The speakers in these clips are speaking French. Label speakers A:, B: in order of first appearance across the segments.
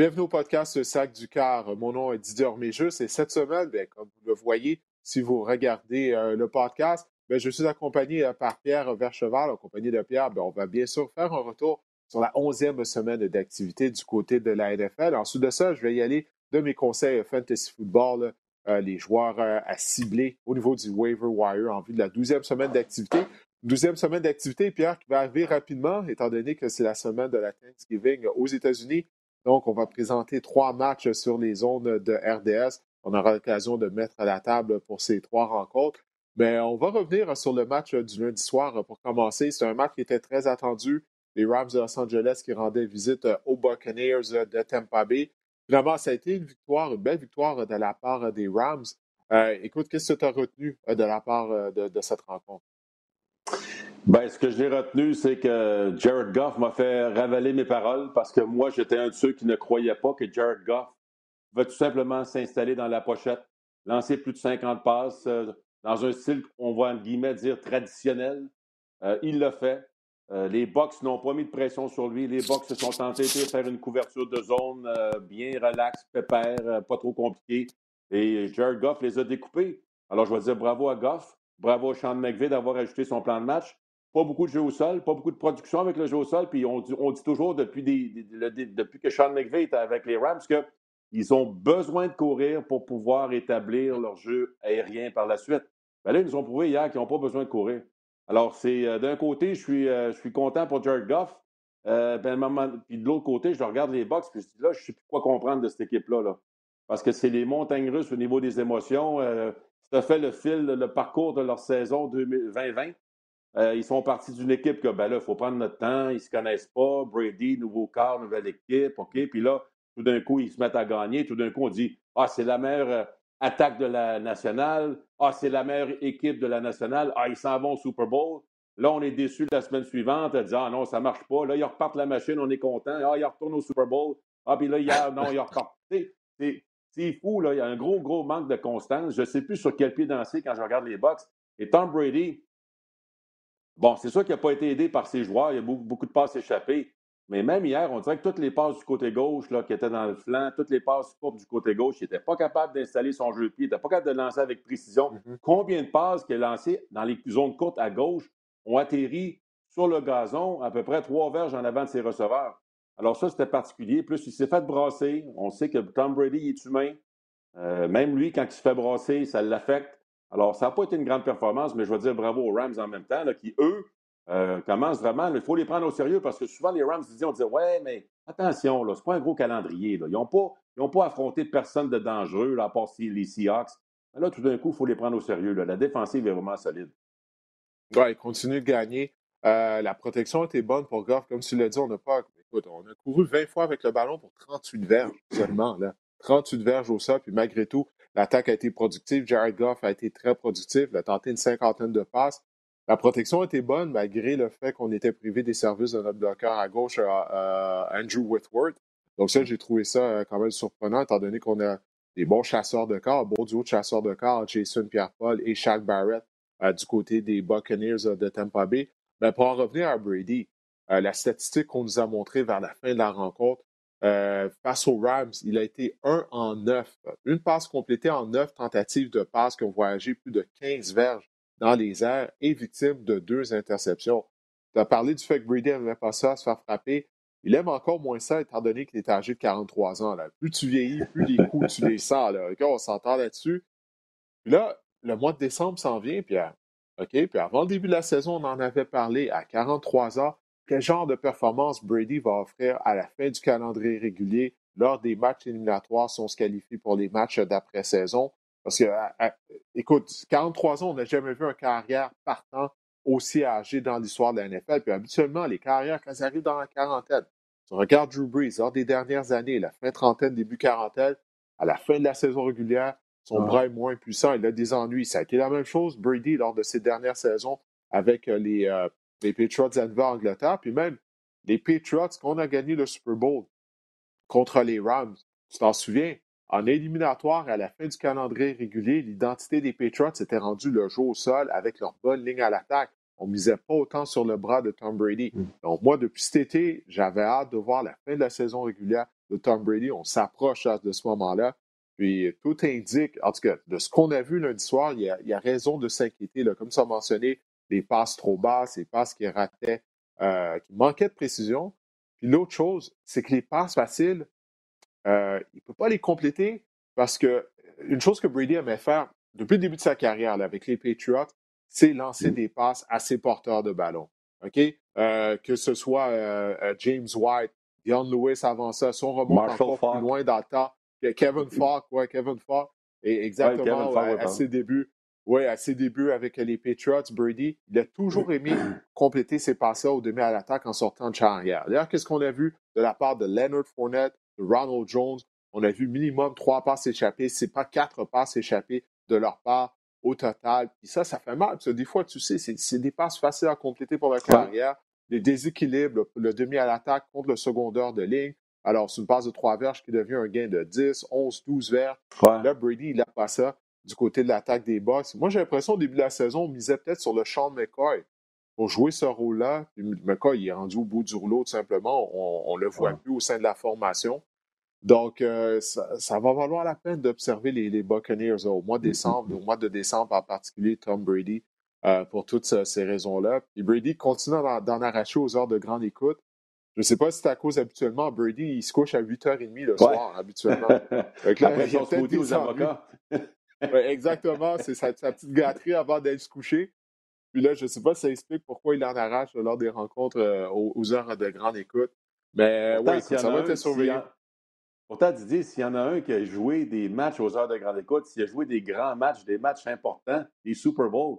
A: Bienvenue au podcast Sac du Car. Mon nom est Didier Orméjus et cette semaine, bien, comme vous le voyez, si vous regardez euh, le podcast, bien, je suis accompagné euh, par Pierre Vercheval, accompagné de Pierre. Bien, on va bien sûr faire un retour sur la onzième semaine d'activité du côté de la NFL. Ensuite de ça, je vais y aller de mes conseils fantasy football, euh, les joueurs à cibler au niveau du waiver wire en vue de la douzième semaine d'activité. Douzième semaine d'activité, Pierre, qui va arriver rapidement, étant donné que c'est la semaine de la Thanksgiving aux États-Unis. Donc, on va présenter trois matchs sur les zones de RDS. On aura l'occasion de mettre à la table pour ces trois rencontres. Mais on va revenir sur le match du lundi soir pour commencer. C'est un match qui était très attendu. Les Rams de Los Angeles qui rendaient visite aux Buccaneers de Tampa Bay. Finalement, ça a été une victoire, une belle victoire de la part des Rams. Euh, écoute, qu'est-ce que tu as retenu de la part de cette rencontre?
B: Ben, ce que j'ai retenu, c'est que Jared Goff m'a fait ravaler mes paroles parce que moi, j'étais un de ceux qui ne croyaient pas que Jared Goff va tout simplement s'installer dans la pochette, lancer plus de 50 passes euh, dans un style, on va en guillemets dire traditionnel. Euh, il l'a fait. Euh, les Bucks n'ont pas mis de pression sur lui. Les Bucks se sont tentés de faire une couverture de zone bien relax, pépère, pas trop compliqué. Et Jared Goff les a découpés. Alors, je vais dire bravo à Goff. Bravo à Sean McVay d'avoir ajouté son plan de match pas beaucoup de jeux au sol, pas beaucoup de production avec le jeu au sol. Puis on dit, toujours depuis, depuis que Sean McVay est avec les Rams qu'ils ont besoin de courir pour pouvoir établir leur jeu aérien par la suite. Ben là, ils nous ont prouvé hier qu'ils n'ont pas besoin de courir. Alors, c'est euh, d'un côté, je suis, euh, je suis content pour Jared Goff. Euh, ben, puis de l'autre côté, je regarde les box, puis je dis là, je ne sais plus quoi comprendre de cette équipe-là. Là. Parce que c'est les montagnes russes au niveau des émotions. ça fait le fil, le parcours de leur saison 2020. Euh, ils sont partis d'une équipe que, ben là, il faut prendre notre temps, ils ne se connaissent pas. Brady, nouveau corps, nouvelle équipe, OK? Puis là, tout d'un coup, ils se mettent à gagner. Tout d'un coup, on dit Ah, c'est la meilleure euh, attaque de la nationale. Ah, c'est la meilleure équipe de la nationale. Ah, ils s'en vont au Super Bowl. Là, on est déçu la semaine suivante à dire Ah non, ça marche pas. Là, ils repartent la machine, on est content. Ah, ils retournent au Super Bowl. Ah, puis là, hier, non, ils repartent. C'est fou, là. Il y a un gros, gros manque de constance. Je ne sais plus sur quel pied danser quand je regarde les box. Et Tom Brady, Bon, c'est sûr qu'il n'a pas été aidé par ses joueurs. Il y a beaucoup, beaucoup, de passes échappées. Mais même hier, on dirait que toutes les passes du côté gauche là, qui étaient dans le flanc, toutes les passes courtes du côté gauche, il n'était pas capable d'installer son jeu de pied, il n'était pas capable de lancer avec précision. Mm-hmm. Combien de passes qu'il a lancées dans les zones courtes à gauche ont atterri sur le gazon à peu près trois verges en avant de ses receveurs? Alors ça, c'était particulier. Plus, il s'est fait brasser. On sait que Tom Brady est humain. Euh, même lui, quand il se fait brasser, ça l'affecte. Alors, ça n'a pas été une grande performance, mais je veux dire bravo aux Rams en même temps, qui, eux, euh, commencent vraiment. Il faut les prendre au sérieux parce que souvent, les Rams, disent, on disait Ouais, mais attention, ce n'est pas un gros calendrier. Ils n'ont pas, pas affronté personne de dangereux, là, à part les Seahawks. Mais là, tout d'un coup, il faut les prendre au sérieux. La défensive est vraiment solide.
A: Oui, ils continuent de gagner. Euh, la protection était bonne pour Goff. Comme tu l'as dit, on n'a pas. Écoute, on a couru 20 fois avec le ballon pour 38 verges seulement. Là. 38 verges au sol, puis malgré tout, L'attaque a été productive. Jared Goff a été très productif. Il a tenté une cinquantaine de passes. La protection était bonne malgré le fait qu'on était privé des services de notre bloqueur à gauche, euh, euh, Andrew Whitworth. Donc ça, j'ai trouvé ça euh, quand même surprenant, étant donné qu'on a des bons chasseurs de corps, bon duo de chasseurs de corps, Jason Pierre-Paul et Shaq Barrett du côté des Buccaneers de Tampa Bay. Mais pour en revenir à Brady, la statistique qu'on nous a montrée vers la fin de la rencontre, euh, face aux Rams, il a été 1 en 9. Une passe complétée en 9 tentatives de passe qui ont voyagé plus de 15 verges dans les airs et victime de deux interceptions. Tu as parlé du fait que Brady n'aimait pas ça, se faire frapper. Il aime encore moins ça, étant donné qu'il est âgé de 43 ans. Plus tu vieillis, plus les coups, tu les sens. Là. on s'entend là-dessus. Puis là, le mois de décembre s'en vient, Pierre. OK? Puis avant le début de la saison, on en avait parlé. À 43 ans, quel genre de performance Brady va offrir à la fin du calendrier régulier lors des matchs éliminatoires si on se qualifie pour les matchs d'après-saison. Parce que, écoute, 43 ans, on n'a jamais vu un carrière partant aussi âgé dans l'histoire de la NFL. Puis habituellement, les carrières, quand elles arrivent dans la quarantaine, tu regardes Drew Brees lors des dernières années, la fin trentaine, début quarantaine, à la fin de la saison régulière, son bras est moins puissant, il a des ennuis. Ça a été la même chose, Brady, lors de ses dernières saisons avec euh, les, euh, les Patriots d'Anvers Angleterre, puis même les Patriots, qu'on a gagné le Super Bowl contre les Rams. Tu t'en souviens? En éliminatoire, à la fin du calendrier régulier, l'identité des Patriots était rendue le jeu au sol avec leur bonne ligne à l'attaque. On ne misait pas autant sur le bras de Tom Brady. Mm. Donc, moi, depuis cet été, j'avais hâte de voir la fin de la saison régulière de Tom Brady. On s'approche de ce moment-là. Puis tout indique, en tout cas, de ce qu'on a vu lundi soir, il y a, raison de s'inquiéter. Comme as mentionné, les passes trop basses, les passes qui rataient, euh, qui manquaient de précision. Puis l'autre chose, c'est que les passes faciles, euh, il ne peut pas les compléter parce que une chose que Brady aimait faire depuis le début de sa carrière avec les Patriots, c'est lancer mmh. des passes à ses porteurs de ballon. OK? Euh, que ce soit euh, euh, James White, Dion Lewis avant ça, si on remonte encore plus loin dans le temps, Kevin mmh. Falk, ouais, Kevin Falk, et exactement à ses débuts. Oui, à ses débuts avec les Patriots, Brady, il a toujours aimé compléter ses passes au demi à l'attaque en sortant de charrière. D'ailleurs, qu'est-ce qu'on a vu de la part de Leonard Fournette, de Ronald Jones? On a vu minimum trois passes échappées, c'est pas quatre passes échappées de leur part au total. Puis ça, ça fait mal. Parce que des fois, tu sais, c'est des passes faciles à compléter pour la carrière. Les déséquilibres, le, demi à l'attaque contre le secondeur de ligne. Alors, c'est une passe de trois verges qui devient un gain de 10, 11, 12 verges. Là, Brady, il n'a pas ça du côté de l'attaque des Bucks. Moi, j'ai l'impression au début de la saison, on misait peut-être sur le Sean McCoy pour jouer ce rôle-là. McCoy, il est rendu au bout du rouleau, tout simplement. On ne le voit plus au sein de la formation. Donc, euh, ça, va valoir la peine d'observer les, Buccaneers au mois de décembre, au mois de décembre en particulier, Tom Brady, euh, pour toutes ces raisons-là. Puis Brady continue d'en arracher aux heures de grande écoute. Je ne sais pas si c'est à cause habituellement, Brady, il se couche à 8h30 le soir, habituellement.
B: Après son aux avocats.
A: Exactement, c'est sa, petite gâterie avant d'aller se coucher. Puis là, je ne sais pas si ça explique pourquoi il en arrache lors des rencontres euh, aux, heures de grande écoute. Mais oui, ça va être surveillé.
B: Pourtant, Didier, s'il y en a un qui a joué des matchs aux heures de grande écoute, s'il a joué des grands matchs, des matchs importants, des Super Bowls,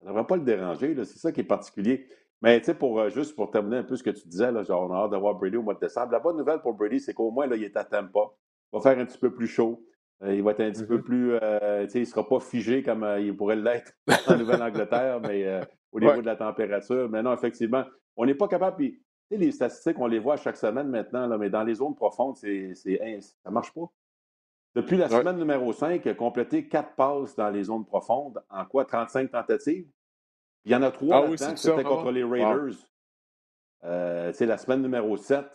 B: ça ne devrait pas le déranger. C'est ça qui est particulier. Mais tu sais, pour, euh, juste pour terminer un peu ce que tu disais, là, genre, on a hâte de voir Brady au mois de décembre. La bonne nouvelle pour Brady, c'est qu'au moins, là, il est à Tampa. Il va faire un petit peu plus chaud. Euh, il va être un petit peu mm-hmm. plus. Euh, il ne sera pas figé comme il pourrait l'être en Nouvelle-Angleterre, mais au niveau de la température. Mais non, effectivement, on n'est pas capable. Puis, les statistiques, on les voit chaque semaine maintenant, là, mais dans les zones profondes, c'est, ça ne marche pas. Depuis la semaine numéro 5, il a complété quatre passes dans les zones profondes. En quoi? 35 tentatives? Il y en a trois ah, oui, c'était contre les Raiders. Euh, c'est la semaine numéro 7.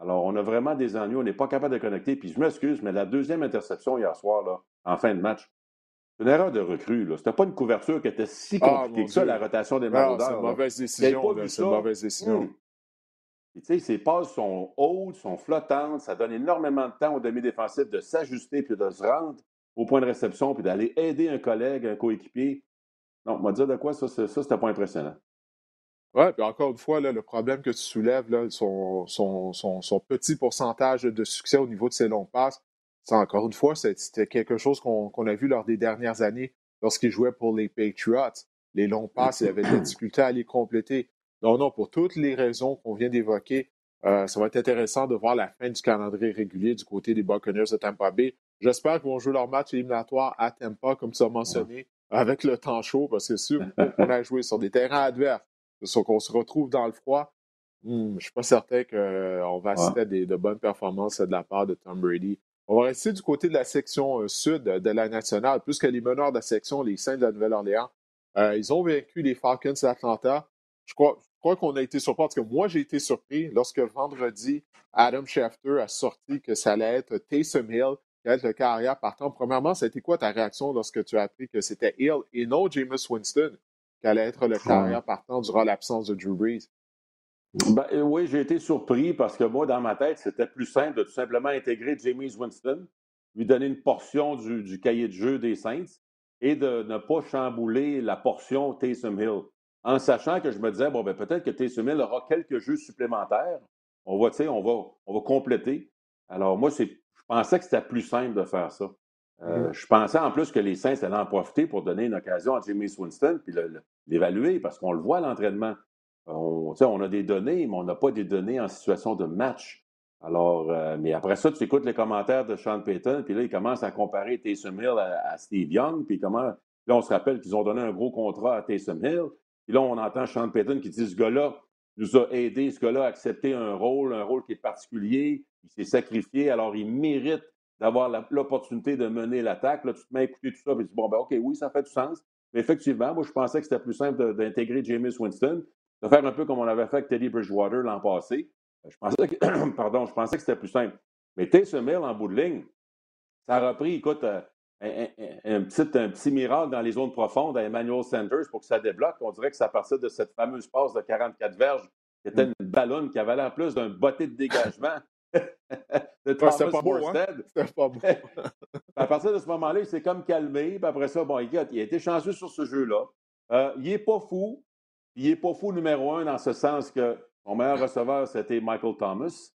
B: Alors, on a vraiment des ennuis. On n'est pas capable de connecter. Puis je m'excuse, mais la deuxième interception hier soir, là, en fin de match, c'est une erreur de recrue. Ce n'était pas une couverture qui était si ah, compliquée que ça, la rotation des maraudeurs.
A: C'est une mauvaise décision. C'est une mauvaise décision.
B: Tu sais, ses passes sont hautes, sont flottantes, ça donne énormément de temps au demi-défensif de s'ajuster puis de se rendre au point de réception puis d'aller aider un collègue, un coéquipier. Non, on va dire de quoi, ça, ça c'était pas impressionnant.
A: Oui, puis encore une fois, là, le problème que tu soulèves, là, son, son, son, petit pourcentage de succès au niveau de ses longues passes, c'est encore une fois, c'était quelque chose qu'on a vu lors des dernières années lorsqu'il jouait pour les Patriots. Les longues passes, il avait des difficultés à les compléter. Non, non, pour toutes les raisons qu'on vient d'évoquer, euh, ça va être intéressant de voir la fin du calendrier régulier du côté des Buccaneers de Tampa Bay. J'espère qu'ils vont jouer leur match éliminatoire à Tampa, comme tu as mentionné, avec le temps chaud, parce que si on a joué sur des terrains adverses, qu'on se retrouve dans le froid, hmm, je ne suis pas certain qu'on euh, va assister à de bonnes performances de la part de Tom Brady. On va rester du côté de la section euh, sud de la nationale, puisque les meneurs de la section, les Saints de la Nouvelle-Orléans, ils ont vaincu les Falcons d'Atlanta. Je crois, crois qu'on a été surpris, parce que moi, j'ai été surpris lorsque vendredi, Adam Schefter a sorti que ça allait être Taysom Hill qui allait être le carrière partant. Premièrement, ça a été quoi ta réaction lorsque tu as appris que c'était Hill et non Jameis Winston? Qui allait être le carrière partant durant l'absence de Drew Brees?
B: Ben, euh, oui, j'ai été surpris parce que moi, dans ma tête, c'était plus simple de tout simplement intégrer Jameis Winston, lui donner une portion du, du cahier de jeu des Saints et de ne pas chambouler la portion Taysom Hill en sachant que je me disais, bon, ben, peut-être que Taysom Hill aura quelques jeux supplémentaires. On va, on va, on va compléter. Alors, moi, je pensais que c'était plus simple de faire ça. Euh. Je pensais en plus que les Saints allaient en profiter pour donner une occasion à Jimmy Winston puis l'évaluer parce qu'on le voit à l'entraînement. On, on a des données, mais on n'a pas des données en situation de match. Alors, euh, mais après ça, tu écoutes les commentaires de Sean Payton, puis là, il commence à comparer Taysom Hill à, Steve Young, puis comment. Là, on se rappelle qu'ils ont donné un gros contrat à Taysom Hill. Et là, on entend Sean Payton qui dit ce gars-là nous a aidé, ce gars-là a accepté un rôle, un rôle qui est particulier, il s'est sacrifié, alors il mérite d'avoir l'opportunité de mener l'attaque. Là, tu te mets à écouter tout ça, et tu dis, bon, ben, OK, oui, ça fait du sens. Mais effectivement, moi, je pensais que c'était plus simple d'intégrer Jameis Winston, de faire un peu comme on avait fait avec Teddy Bridgewater l'an passé. Je pensais que, pardon, je pensais que c'était plus simple. Mais Taysom Hill, en bout de ligne, ça a repris, écoute, euh, un, petit, un petit miracle dans les zones profondes à Emmanuel Sanders pour que ça débloque. On dirait que ça partait de cette fameuse passe de 44 verges qui était mm. une ballonne qui avait l'air plus d'un botté de dégagement
A: de Thomas ouais, pas beau, hein? pas beau.
B: à partir de ce moment-là, il s'est comme calmé. Puis après ça, bon, il a été chanceux sur ce jeu-là. Euh, il n'est pas fou. Il n'est pas fou numéro un dans ce sens que son meilleur receveur, c'était Michael Thomas.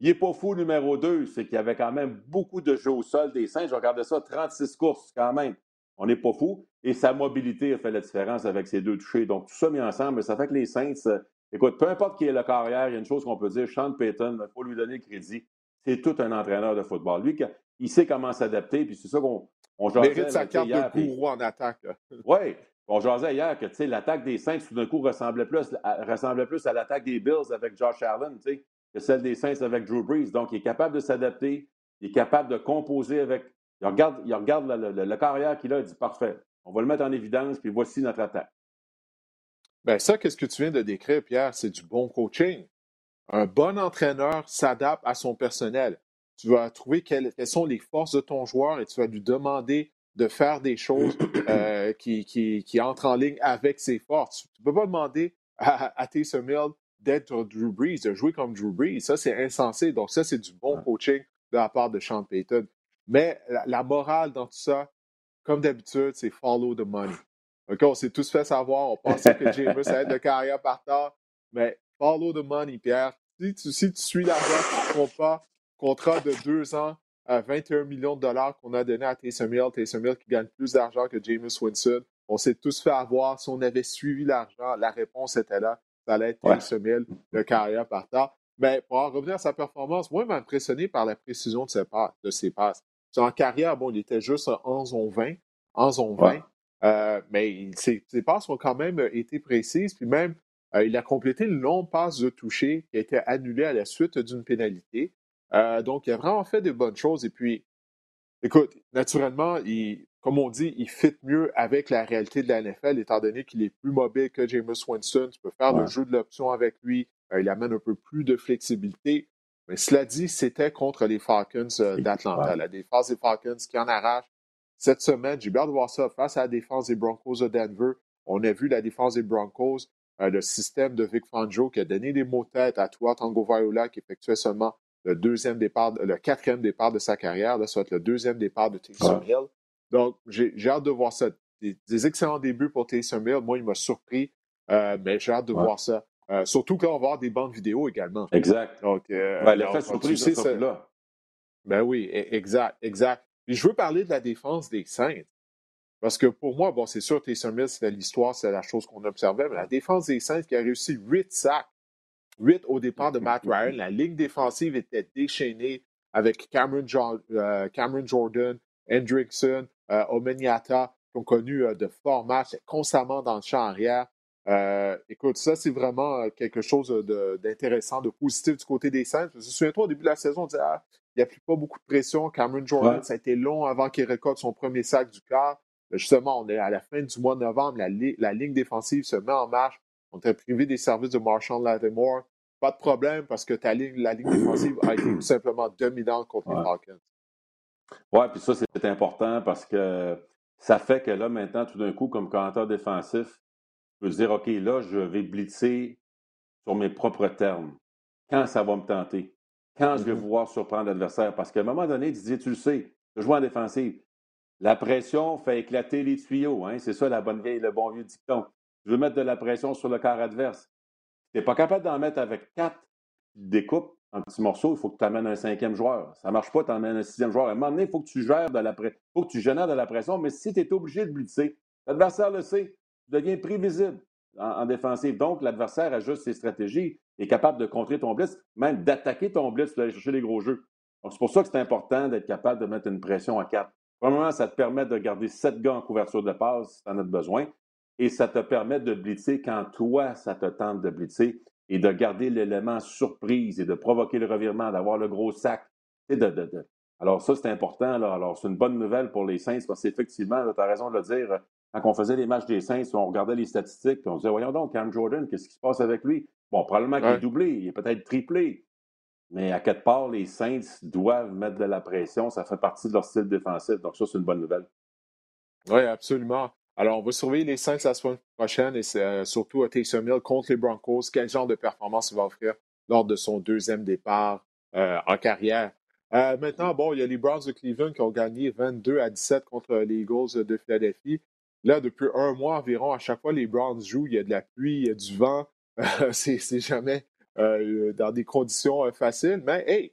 B: Il n'est pas fou numéro deux, c'est qu'il y avait quand même beaucoup de jeux au sol des Saints. Je regardais ça, 36 courses quand même. On n'est pas fou. Et sa mobilité a fait la différence avec ses deux touchés. Donc, tout ça mis ensemble, ça fait que les Saints, euh, écoute, peu importe qui est le carrière, il y a une chose qu'on peut dire, Sean Payton, il faut lui donner le crédit. C'est tout un entraîneur de football. Lui, il sait comment s'adapter, puis c'est ça qu'on on
A: Mérite sa carte de courroux en attaque.
B: Oui. On jasait hier que l'attaque des Saints, tout d'un coup, ressemblait plus à, ressemblait plus à l'attaque des Bills avec Josh Allen que celle des Saints avec Drew Brees. Donc, il est capable de s'adapter, il est capable de composer avec. Il regarde, il regarde le, carrière qu'il a, il dit parfait, on va le mettre en évidence, puis voici notre attaque.
A: Bien, ça, qu'est-ce que tu viens de décrire, Pierre? C'est du bon coaching. Un bon entraîneur s'adapte à son personnel. Tu vas trouver quelles, sont les forces de ton joueur et tu vas lui demander de faire des choses euh, qui, qui, entrent en ligne avec ses forces. Tu ne peux pas demander à, à Taysom Hill d'être Drew Brees, de jouer comme Drew Brees. Ça, c'est insensé. Donc, ça, c'est du bon coaching de la part de Sean Payton. Mais la, morale dans tout ça, comme d'habitude, c'est follow the money. OK, on s'est tous fait savoir, on pensait que James allait être de carrière par terre, mais follow the money, Pierre. Si tu, si tu suis l'argent, tu ne pas, contrat de deux ans à 21 millions de dollars qu'on a donné à Taysom Hill, Taysom Hill qui gagne plus d'argent que James Winston. On s'est tous fait avoir. Si on avait suivi l'argent, la réponse était là ça allait être ouais. de carrière par temps. Mais pour en revenir à sa performance, moi, il m'a impressionné par la précision de ses, passes. De ses passes. En carrière, bon, il était juste à 11 on 20. 11 on 20. Mais ses, passes ont quand même été précises. Puis même, euh, il a complété une longue passe de toucher qui a été annulée à la suite d'une pénalité. Euh, donc, il a vraiment fait de bonnes choses. Et puis, écoute, naturellement, il, comme on dit, il fit mieux avec la réalité de la NFL, étant donné qu'il est plus mobile que James Winston. Tu peux faire le jeu de l'option avec lui. Euh, il amène un peu plus de flexibilité. Mais cela dit, c'était contre les Falcons euh, d'Atlanta. La défense des Falcons qui en arrache cette semaine. J'ai bien de voir ça face à la défense des Broncos de Denver. On a vu la défense des Broncos, euh, le système de Vic Fangio qui a donné des mots de tête à toi, Tango Viola, qui effectuait seulement le deuxième départ, le quatrième départ de sa carrière. Là, ça va être le deuxième départ de Taysom Hill. Donc, j'ai hâte de voir ça. Des, excellents débuts pour Taysom Hill. Moi, il m'a surpris, euh, mais j'ai hâte de voir ça. Euh, surtout quand on va avoir des bandes vidéo également.
B: Exact. Donc, euh, l'effet surprise, c'est ça. Là.
A: Ben oui, e, exact, exact. Puis je veux parler de la défense des Saints. Parce que pour moi, bon, c'est sûr, Taysom Hill, c'est l'histoire, c'est la chose qu'on observait, mais la défense des Saints qui a réussi 8 sacs, 8 au départ de Matt Ryan, la ligne défensive était déchaînée avec Cameron, Cameron Jordan, Hendrickson, euh, Omeniata, qui ont connu euh, de forts matchs constamment dans le champ arrière. Euh, écoute, ça, c'est vraiment quelque chose d'intéressant, de, positif du côté des Saints. Souviens-toi, au début de la saison, on disait ah, il n'y a plus pas beaucoup de pression. Cameron Jordan, ça a été long avant qu'il récolte son premier sac du quart. Justement, on est à la fin du mois de novembre, la, ligne défensive se met en marche. On était privé des services de Marshall Lattimore. Pas de problème parce que ta ligne, la ligne défensive a été tout simplement dominante contre les Falcons.
B: Oui, puis ça, c'est important parce que ça fait que là, maintenant, tout d'un coup, comme commentateur défensif, je peux dire, OK, là, je vais blitzer sur mes propres termes. Quand ça va me tenter? Quand je vais mm-hmm. vouloir surprendre l'adversaire? Parce qu'à un moment donné, Didier, tu le sais, je joue en défensive. La pression fait éclater les tuyaux. Hein? C'est ça la bonne vieille, le bon vieux dicton. Je veux mettre de la pression sur le corps adverse. Tu n'es pas capable d'en mettre avec quatre découpes en petits morceaux, il faut que tu amènes un cinquième joueur. Ça ne marche pas, tu amènes un sixième joueur. À un moment donné, il faut que tu gères de la pression. faut que tu génères de la pression, mais si tu es obligé de blitzer, l'adversaire le sait, tu deviens prévisible en, défensive. Donc, l'adversaire ajuste ses stratégies, est capable de contrer ton blitz, même d'attaquer ton blitz pour aller chercher les gros jeux. Donc, c'est pour ça que c'est important d'être capable de mettre une pression à quatre. Premièrement, ça te permet de garder sept gars en couverture de passe si tu en as besoin. Et ça te permet de blitzer quand toi, ça te tente de blitzer et de garder l'élément surprise et de provoquer le revirement, d'avoir le gros sac. Alors, ça, c'est important. Alors, c'est une bonne nouvelle pour les Saints parce qu'effectivement, tu as raison de le dire. Quand on faisait les matchs des Saints, on regardait les statistiques, puis on disait, voyons donc, Cam Jordan, qu'est-ce qui se passe avec lui? Bon, probablement qu'il est doublé, il est peut-être triplé. Mais à quelque part, les Saints doivent mettre de la pression. Ça fait partie de leur style défensif. Donc, ça, c'est une bonne nouvelle.
A: Oui, absolument. Alors, on va surveiller les Saints la semaine prochaine et euh, surtout à Taysom Hill contre les Broncos. Quel genre de performance il va offrir lors de son deuxième départ euh, en carrière? Euh, maintenant, bon, il y a les Browns de Cleveland qui ont gagné 22 à 17 contre les Eagles de Philadelphie. Là, depuis un mois environ, à chaque fois les Browns jouent, il y a de la pluie, il y a du vent. c'est jamais dans des conditions faciles. Mais hey,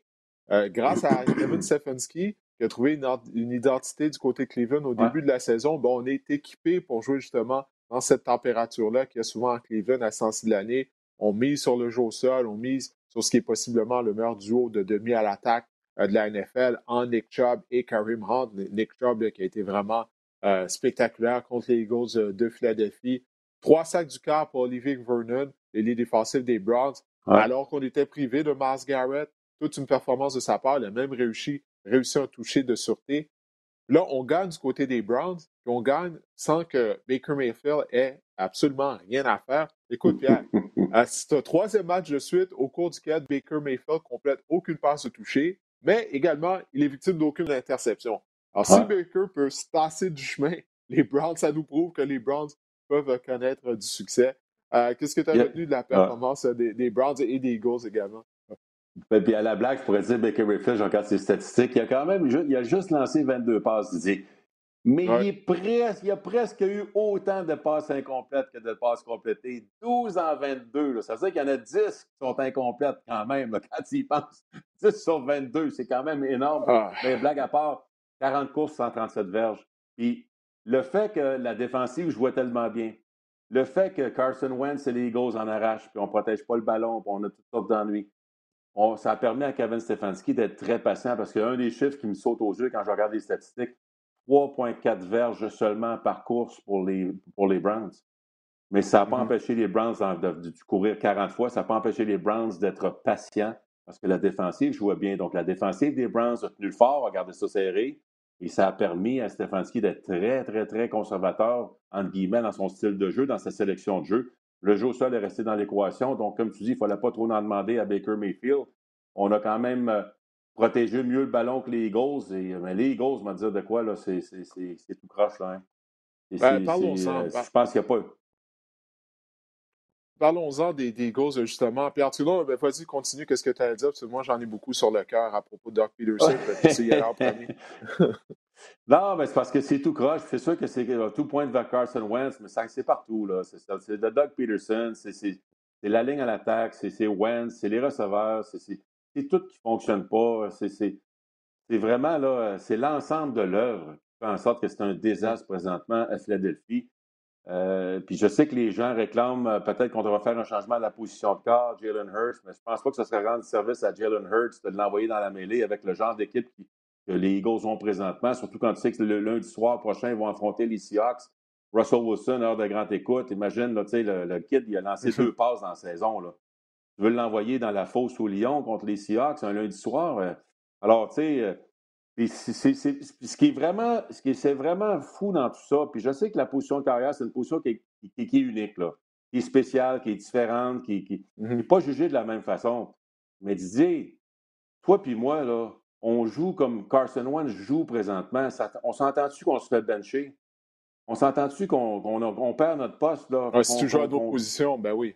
A: grâce à Kevin Stefanski, qui a trouvé une, identité du côté Cleveland au début de la saison, on est équipé pour jouer justement dans cette température-là qui y a souvent en Cleveland à temps de l'année. On mise sur le jeu au sol, on mise sur ce qui est possiblement le meilleur duo de demi à l'attaque euh, de la NFL en Nick Chubb et Karim Hunt. Nick Chubb qui a été vraiment euh, spectaculaire contre les Eagles euh, de Philadelphie. Trois sacs du quart pour Olivier Vernon, les défensifs des Browns, alors qu'on était privé de Mars Garrett. Toute une performance de sa part. Il a même réussi réussi à toucher de sûreté. Là, on gagne du côté des Browns, et on gagne sans que Baker Mayfield ait absolument rien à faire. Écoute, Pierre, c'est un troisième match de suite au cours duquel Baker Mayfield complète aucune passe de toucher, mais également, il est victime d'aucune interception. Alors, si Baker peut se passer du chemin, les Browns, ça nous prouve que les Browns peuvent connaître du succès. Euh, qu'est-ce que tu as retenu de la performance des, des Browns et des Eagles également?
B: Ben, puis à la blague, je pourrais dire Baker Mayfield, regarde ses statistiques, il a quand même il a juste lancé 22 passes, Mais il, est presque, il a presque eu autant de passes incomplètes que de passes complétées. 12 en 22. Ça veut dire qu'il y en a 10 qui sont incomplètes quand même, quand il pense. 10 sur 22, c'est quand même énorme. Ah. Mais blague à part, 40 courses, 137 verges. Puis le fait que la défensive jouait tellement bien, le fait que Carson Wentz et les Eagles en arrachent, puis on ne protège pas le ballon, puis on a toutes sortes d'ennuis ça a permis à Kevin Stefanski d'être très patient parce qu'un des chiffres qui me saute aux yeux quand je regarde les statistiques, 3,4 verges seulement par course pour les, pour les Browns. Mais ça n'a pas mm-hmm. empêché les Browns de, courir 40 fois, ça n'a pas empêché les Browns d'être patients parce que la défensive jouait bien. Donc, la défensive des Browns a tenu le fort, a gardé ça serré, et ça a permis à Stefanski d'être très, très, très conservateur, entre guillemets, dans son style de jeu, dans sa sélection de jeu. Le jeu au sol est resté dans l'équation. Donc, comme tu dis, il ne fallait pas trop en demander à Baker Mayfield. On a quand même euh, protégé mieux le ballon que les Eagles. Et, mais les Eagles, on dire de quoi, là, c'est, tout croche, là. Hein.
A: Ben.
B: Euh, je pense qu'il n'y a pas.
A: Parlons-en des, des Eagles, justement. Pierre Toulon, ben, vas-y, continue. Qu'est-ce que tu as à dire? Parce que moi, j'en ai beaucoup sur le cœur à propos de Doc Peterson.
B: Non, mais c'est parce que c'est tout croche. C'est sûr que c'est tout point vers Carson Wentz, mais c'est partout. Là. C'est, de Doug Peterson, c'est, la ligne à l'attaque, c'est, Wentz, c'est les receveurs, c'est, tout qui ne fonctionne pas. C'est, vraiment là, c'est l'ensemble de l'œuvre qui fait en sorte que c'est un désastre présentement à Philadelphie. Euh, puis je sais que les gens réclament euh, peut-être qu'on devrait faire un changement de la position de corps, Jalen Hurts, mais je pense pas que ce serait rendre service à Jalen Hurts de l'envoyer dans la mêlée avec le genre d'équipe qui, que les Eagles ont présentement, surtout quand tu sais que le lundi soir prochain, ils vont affronter les Seahawks. Russell Wilson, heure de grande écoute, imagine, là, le, le kid, il a lancé deux passes dans la saison. Là. Tu veux l'envoyer dans la fosse au Lyon contre les Seahawks un lundi soir. Euh. alors, tu sais, ce qui est vraiment, ce qui est, vraiment fou dans tout ça, puis je sais que la position de carrière, c'est une position qui est, qui, est unique, là, qui est spéciale, qui est différente, qui n'est mm-hmm. pas jugée de la même façon. Mais Didier, toi puis moi, là, on joue comme Carson Wentz joue présentement. on s'entend-tu qu'on se fait bencher? On s'entend-tu qu'on perd notre poste? Là,
A: si tu joues à d'autres positions, ben oui.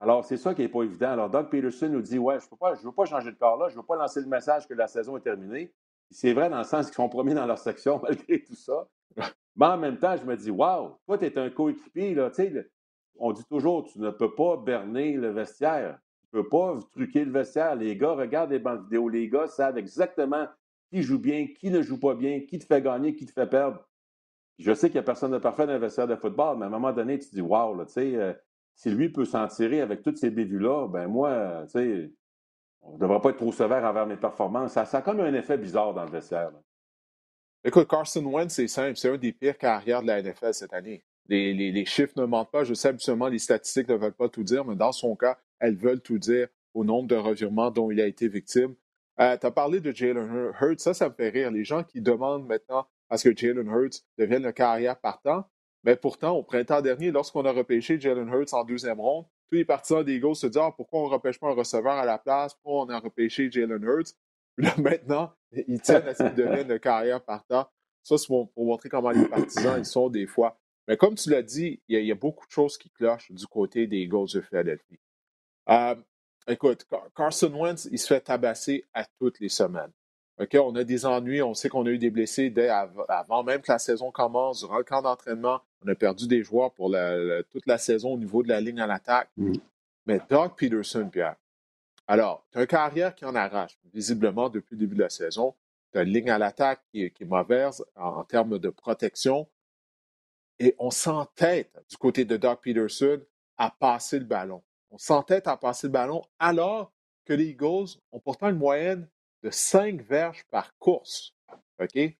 B: Alors, c'est ça qui n'est pas évident. Alors, Doug Peterson nous dit Ouais, je ne veux pas changer de corps là, je ne veux pas lancer le message que la saison est terminée. C'est vrai dans le sens qu'ils sont promis dans leur section malgré tout ça. Mais en même temps, je me dis Waouh, toi, tu es un coéquipier. Là, on dit toujours Tu ne peux pas berner le vestiaire. Tu ne peux pas truquer le vestiaire. Les gars regardent les bandes vidéo. Les gars savent exactement qui joue bien, qui ne joue pas bien, qui te fait gagner, qui te fait perdre. Je sais qu'il n'y a personne de parfait dans le vestiaire de football, mais à un moment donné, tu te dis, wow, tu sais, euh, si lui peut s'en tirer avec toutes ces bévues-là, ben moi, tu sais, on ne devrait pas être trop sévère envers mes performances. Ça, ça a comme un effet bizarre dans le vestiaire.
A: Écoute, Carson Wentz, c'est simple. C'est un des pires carrières de la NFL cette année. Les, chiffres ne mentent pas. Je sais absolument les statistiques ne veulent pas tout dire, mais dans son cas, elles veulent tout dire au nombre de revirements dont il a été victime. Euh, tu as parlé de Jalen Hurts, ça, ça me fait rire. Les gens qui demandent maintenant à ce que Jalen Hurts devienne le carrière partant, mais pourtant, au printemps dernier, lorsqu'on a repêché Jalen Hurts en deuxième ronde, tous les partisans des Eagles se disent ah, pourquoi on ne repêche pas un receveur à la place, pourquoi on a repêché Jalen Hurts? Là, maintenant, ils tiennent à ce qu'il devienne une carrière partant. Ça, c'est pour, montrer comment les partisans ils sont des fois. Mais comme tu l'as dit, il y, a, beaucoup de choses qui clochent du côté des Eagles de Philadelphie. Euh, écoute, Carson Wentz, il se fait tabasser à toutes les semaines. OK, on a des ennuis, on sait qu'on a eu des blessés dès avant même que la saison commence, durant le camp d'entraînement. On a perdu des joueurs pour toute la saison au niveau de la ligne à l'attaque. Mm. Mais Doug Peterson, Pierre, alors, tu as une carrière qui en arrache, visiblement, depuis le début de la saison. Tu as une ligne à l'attaque qui, est mauvaise en, termes de protection. Et on s'entête, du côté de Doug Peterson, à passer le ballon. On s'entête à passer le ballon alors que les Eagles ont pourtant une moyenne de 5 verges par course.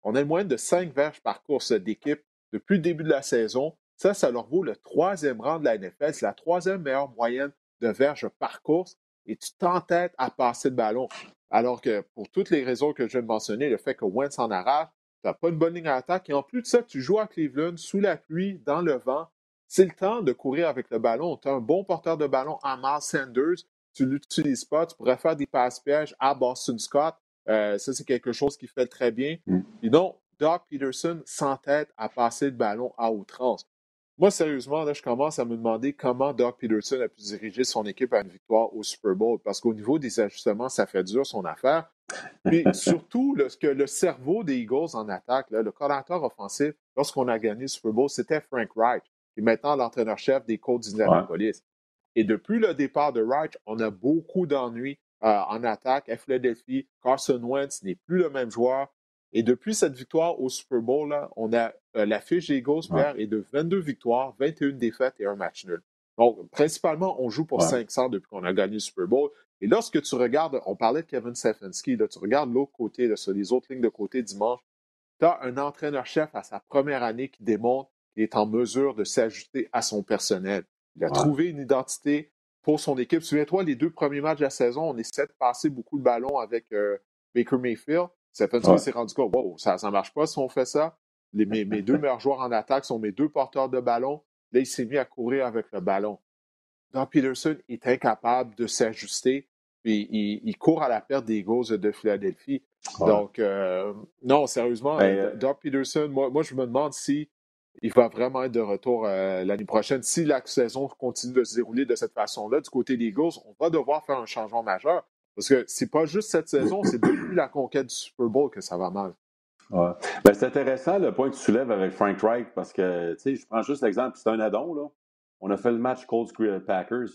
A: On a une moyenne de 5 verges par course d'équipe depuis le début de la saison. Ça, ça leur vaut le troisième rang de la NFL. C'est la troisième meilleure moyenne de verges par course. Et tu t'entêtes à passer le ballon. Alors que pour toutes les raisons que je viens de mentionner, le fait que Wentz en arrache, tu n'as pas une bonne ligne d'attaque. Et en plus de ça, tu joues à Cleveland sous la pluie, dans le vent. C'est le temps de courir avec le ballon. Tu as un bon porteur de ballon Miles Sanders. Tu ne l'utilises pas. Tu pourrais faire des passes pièges à Boston Scott. Euh, ça, c'est quelque chose qui fait très bien. Mm. Et donc, Doc Peterson s'entête à passer le ballon à outrance. Moi, sérieusement, là, je commence à me demander comment Doc Peterson a pu diriger son équipe à une victoire au Super Bowl. Parce qu'au niveau des ajustements, ça fait dur son affaire. Puis surtout, que le cerveau des Eagles en attaque, le coordinateur offensif, lorsqu'on a gagné le Super Bowl, c'était Frank Wright, qui est maintenant l'entraîneur-chef des Colts d'Indianapolis. Et depuis le départ de Wright, on a beaucoup d'ennuis euh, en attaque à Philadelphie. Carson Wentz n'est plus le même joueur. Et depuis cette victoire au Super Bowl, on a euh, la fiche des Eagles, est de 22 victoires, 21 défaites et un match nul. Donc, principalement, on joue pour 500 depuis qu'on a gagné le Super Bowl. Et lorsque tu regardes, on parlait de Kevin Stefanski, là, tu regardes l'autre côté, sur les autres lignes de côté dimanche, tu as un entraîneur-chef à sa première année qui démontre qu'il est en mesure de s'ajuster à son personnel. Il a trouvé une identité pour son équipe. Souviens-toi, les deux premiers matchs de la saison, on essaie de passer beaucoup de ballons avec euh, Baker Mayfield. Stefanski ouais. s'est rendu compte, wow, ça ne marche pas si on fait ça. mes, deux meilleurs joueurs en attaque sont mes deux porteurs de ballon. Là, il s'est mis à courir avec le ballon. Doug Peterson est incapable de s'ajuster. Puis il, court à la perte des Eagles de Philadelphie. Donc, euh, non, sérieusement, ben, euh, Doug Peterson, moi, moi, je me demande si il va vraiment être de retour euh, l'année prochaine. Si la saison continue de se dérouler de cette façon-là, du côté des Eagles, on va devoir faire un changement majeur. Parce que c'est pas juste cette saison, c'est depuis la conquête du Super Bowl que ça va mal.
B: Ouais. Ben, c'est intéressant le point que tu soulèves avec Frank Wright parce que, tu sais, je prends juste l'exemple, c'est un addon, là. On a fait le match Colts Packers.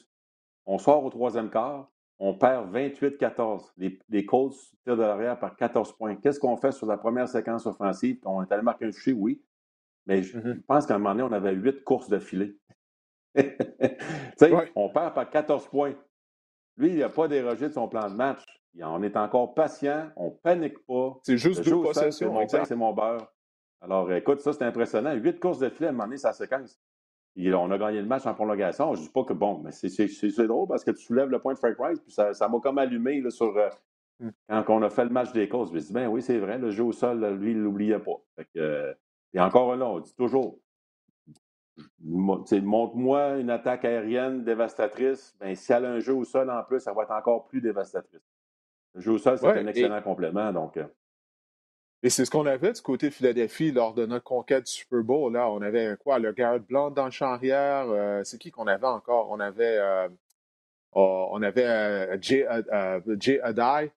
B: On sort au troisième quart, on perd 28-14. Les, les, Colts tirent de l'arrière par 14 points. Qu'est-ce qu'on fait sur la première séquence offensive? On est allé marquer un toucher, oui. Mais je mm-hmm. pense qu'à un moment donné, on avait huit courses de filet. tu sais, on perd par 14 points. Lui, il n'a pas dérogé de son plan de match. On est encore patient, on ne panique pas.
A: C'est juste deux possessions.
B: C'est mon beurre. Alors, écoute, ça, c'est impressionnant. Huit courses de filet à un moment donné, sa séquence. on a gagné le match en prolongation. Je ne dis pas que bon, mais c'est drôle parce que tu soulèves le point de Frank Rice, puis ça m'a comme allumé là, sur euh, hmm. quand on a fait le match des causes. Je me dis, ben oui, c'est vrai, le jeu au sol, lui, il ne l'oubliait pas. Euh, et encore là, on dit toujours, montre-moi une attaque aérienne dévastatrice. Ben, si elle a un jeu au sol en plus, ça va être encore plus dévastatrice. Le jeu au sol, c'est un excellent complément. Donc, euh.
A: Et c'est ce qu'on avait du côté de Philadelphie lors de notre conquête du Super Bowl. Là, on avait quoi? Le Garrett Blanc dans le champ arrière. Euh, c'est qui qu'on avait encore? On avait, euh, oh, on avait Jay, Jay Adai.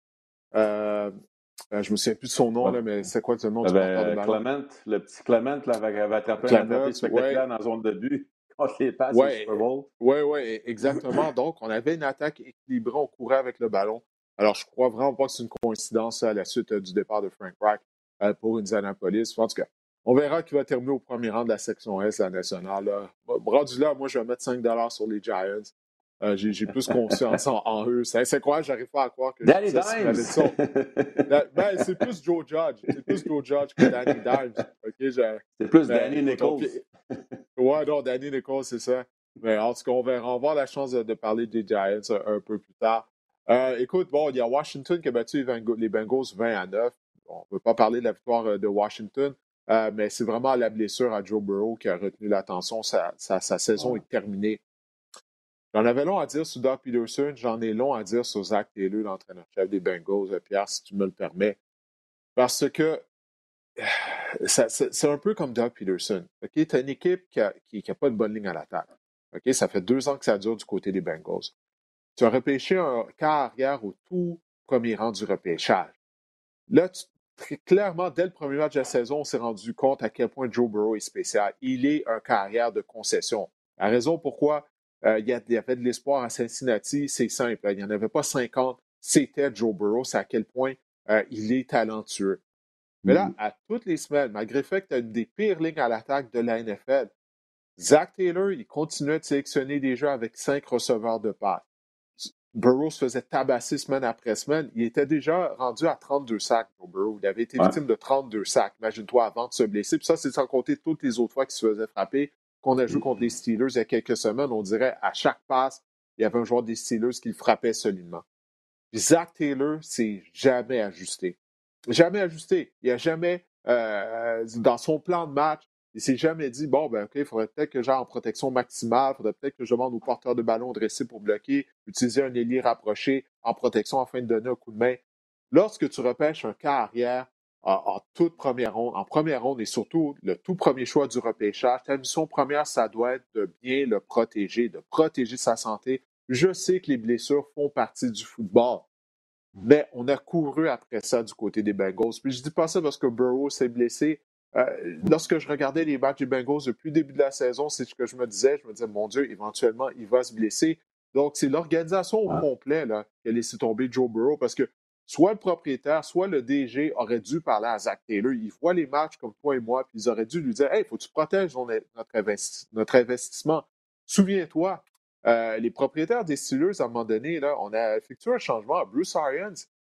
A: Euh, je me souviens plus de son nom, là, mais c'est quoi le nom du
B: porteur de Clement, le petit Clement là, avait, avait attrapé un attrapé spectaculaire dans la zone de but contre les passes
A: ouais, Super Bowl. Oui, oui, exactement. Donc, on avait une attaque équilibrée, on courait avec le ballon. Alors, je crois vraiment pas que c'est une coïncidence à la suite euh, du départ de Frank Reich euh, pour Indianapolis. En tout cas, on verra qui va terminer au premier rang de la section S, la nationale. Là. Rendu là, moi, je vais mettre 5 sur les Giants. Euh, j'ai plus confiance en, eux. C'est quoi? J'arrive pas à croire que
B: Danny Dimes!
A: ben, c'est plus Joe Judge. C'est plus Joe Judge que Danny Dimes.
B: c'est plus ben, Danny Nichols.
A: ouais, non, Danny Nichols, c'est ça. Mais en tout cas, on va avoir la chance de, parler des Giants un, peu plus tard. Euh, écoute, bon, il y a Washington qui a battu les Bengals 20 à 9. on ne peut pas parler de la victoire euh, de Washington, mais c'est vraiment la blessure à Joe Burrow qui a retenu l'attention. Sa, sa, saison est terminée J'en avais long à dire sur Doug Peterson, j'en ai long à dire sur Zach Taylor, l'entraîneur-chef des Bengals, euh, Pierre, si tu me le permets. Parce que c'est un peu comme Doug Peterson. Tu as une équipe qui n'a qui, pas de bonne ligne à l'attaque. OK? Ça fait deux ans que ça dure du côté des Bengals. Tu as repêché un quart arrière au tout premier rang du repêchage. Là, clairement, dès le premier match de la saison, on s'est rendu compte à quel point Joe Burrow est spécial. Il est un carrière de concession. La raison pourquoi euh, il, y avait de l'espoir à Cincinnati, c'est simple. Il n'y en avait pas 50. C'était Joe Burrow. C'est à quel point euh, il est talentueux. Mais là, mm-hmm. à toutes les semaines, malgré le fait que tu as une des pires lignes à l'attaque de la NFL, Zach Taylor, il continuait de sélectionner des jeux avec cinq receveurs de passe. Burrow se faisait tabasser semaine après semaine. Il était déjà rendu à 32 sacs, Burrow. Il avait été victime de 32 sacs, imagine-toi, avant de se blesser. Puis ça, c'est sans compter toutes les autres fois qu'il se faisait frapper. Qu'on a joué contre les Steelers il y a quelques semaines, on dirait à chaque passe, il y avait un joueur des Steelers qui le frappait solidement. Zach Taylor s'est jamais ajusté. Jamais ajusté. Il n'a jamais, euh, dans son plan de match, il s'est jamais dit, bon, ben, OK, il faudrait peut-être que j'aille en protection maximale, il faudrait peut-être que je demande au porteur de ballon de rester pour bloquer, utiliser un ailier rapproché en protection afin de donner un coup de main. Lorsque tu repêches un cas en, toute première ronde, en première ronde et surtout le tout premier choix du repêchage, ta mission première, ça doit être de bien le protéger, de protéger sa santé. Je sais que les blessures font partie du football, mais on a couru après ça du côté des Bengals. Puis je dis pas ça parce que Burrow s'est blessé. Euh, lorsque je regardais les matchs des Bengals depuis le début de la saison, c'est ce que je me disais. Je me disais, mon Dieu, éventuellement, il va se blesser. Donc, c'est l'organisation au complet là, qui a laissé tomber Joe Burrow parce que soit le propriétaire, soit le DG aurait dû parler à Zach Taylor. Ils voient les matchs comme toi et moi, puis ils auraient dû lui dire Hey, faut que tu protèges notre, investissement. Souviens-toi, euh, les propriétaires des Steelers, à un moment donné, là, on a effectué un changement. Bruce Arians,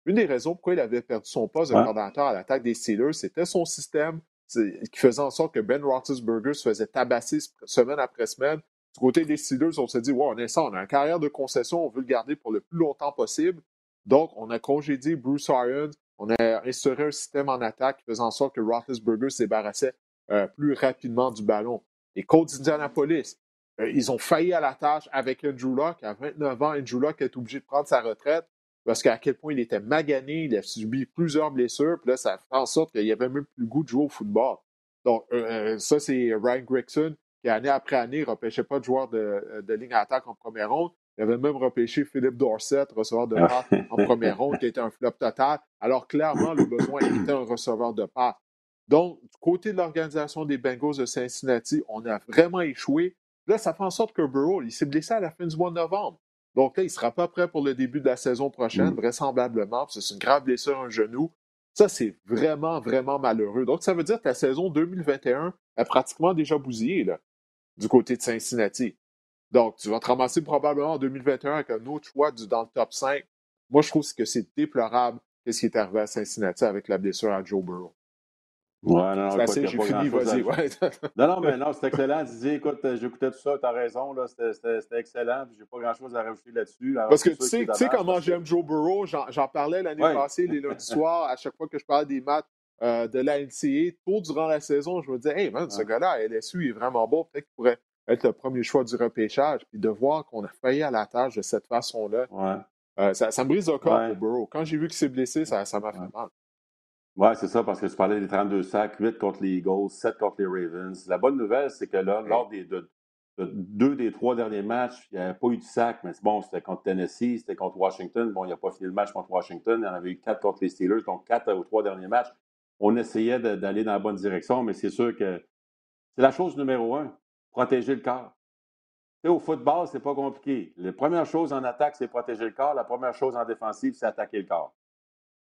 A: une des raisons pourquoi il avait perdu son poste de coordinateur à l'attaque des Steelers, c'était son système qui faisait en sorte que Ben Roethlisberger se faisait tabasser semaine après semaine. Du côté des Steelers, on s'est dit, wow, on est ça, on a une carrière de concession, on veut le garder pour le plus longtemps possible. Donc, on a congédié Bruce Arians, on a instauré un système en attaque qui faisait en sorte que Roethlisberger se débarrassait euh, plus rapidement du ballon. Les Colts d'Indianapolis, euh, ils ont failli à la tâche avec Andrew Luck. À 29 ans, Andrew Luck est obligé de prendre sa retraite parce qu'à quel point il était magané, il a subi plusieurs blessures, puis là, ça fait en sorte qu'il n'y avait même plus le goût de jouer au football. Donc, euh, ça, c'est Ryan Gregson, qui, année après année, ne repêchait pas de joueurs de, de ligne à attaque en première ronde. Il avait même repêché Philippe Dorset, receveur de passe en première ronde, qui était un flop total. Alors, clairement, le besoin était un receveur de passe. Donc, du côté de l'organisation des Bengals de Cincinnati, on a vraiment échoué. Là, ça fait en sorte que Burrow, il s'est blessé à la fin du mois de novembre. Donc là, il ne sera pas prêt pour le début de la saison prochaine, mm. vraisemblablement, parce que c'est une grave blessure à un genou. Ça, c'est vraiment, vraiment malheureux. Donc, ça veut dire que la saison 2021 est pratiquement déjà bousillée, là, du côté de Cincinnati. Donc, tu vas te ramasser probablement en 2021 avec un autre choix dans le top 5. Moi, je trouve que c'est déplorable ce qui est arrivé à Cincinnati avec la blessure à Joe Burrow.
B: Ouais, non, non, j'ai fini, vas-y. Ouais. non, non, mais non, c'est excellent. Didier, écoute, euh, j'écoutais tout ça, tu as raison, là, c'était excellent, puis j'ai pas grand-chose à rajouter là-dessus.
A: Parce que tu sais, tu sais comment j'aime Joe Burrow, j'en parlais l'année passée, les lundis soirs, à chaque fois que je parlais des maths euh, de la NCA, tout durant la saison, je me disais, hey man, ce gars-là LSU, il est vraiment beau, peut-être qu'il pourrait être le premier choix du repêchage, puis de voir qu'on a failli à la tâche de cette façon-là, euh, ça, ça, me brise le corps pour Burrow. Quand j'ai vu qu'il s'est blessé, ça m'a fait mal.
B: Oui, c'est ça, parce que tu parlais des 32 sacs, 8 contre les Eagles, 7 contre les Ravens. La bonne nouvelle, c'est que là, lors des deux des trois derniers matchs, il n'y avait pas eu de sac, mais bon, c'était contre Tennessee, c'était contre Washington. Bon, il n'a pas fini le match contre Washington. Il y en avait eu 4 contre les Steelers, donc 4 aux trois derniers matchs. On essayait d'aller dans la bonne direction, mais c'est sûr que c'est la chose numéro un, protéger le corps. Tu sais, au football, c'est pas compliqué. La première chose en attaque, c'est protéger le corps. La première chose en défensive, c'est attaquer le corps.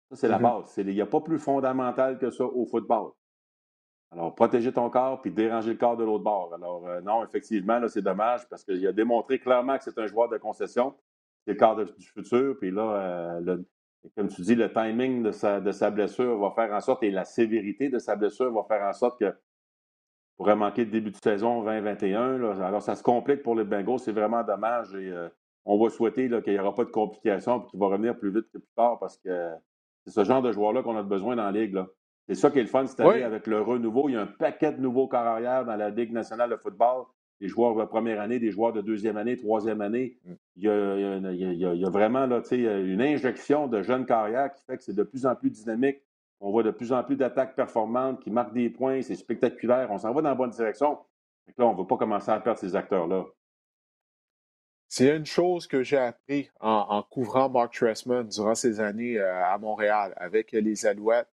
B: Ça, c'est la mm-hmm. base. Il n'y a pas plus fondamental que ça au football. Alors, protéger ton corps puis déranger le corps de l'autre bord. Alors, euh, non, effectivement, c'est dommage parce qu'il a démontré clairement que c'est un joueur de concession. C'est le corps du futur. Puis là, euh, comme tu dis, le timing de sa, de sa blessure va faire en sorte, et la sévérité de sa blessure va faire en sorte que pourrait manquer le début de saison 2021. Alors, ça se complique pour les Bengals. C'est vraiment dommage. Et euh, on va souhaiter qu'il n'y aura pas de complications et qu'il va revenir plus vite que plus tard parce que c'est ce genre de joueur-là qu'on a besoin dans la Ligue. C'est ça qui est le fun cette année avec le renouveau. Il y a un paquet de nouveaux corps arrière dans la Ligue nationale de football. des joueurs de première année, des joueurs de deuxième année, troisième année. Mm. Il y a, vraiment là, une injection de jeunes carrières qui fait que c'est de plus en plus dynamique. On voit de plus en plus d'attaques performantes qui marquent des points, c'est spectaculaire. On s'en va dans la bonne direction. là, on ne va pas commencer à perdre ces acteurs-là.
A: C'est une chose que j'ai appris en, couvrant Mark Tressman durant ces années euh, à Montréal avec les Alouettes.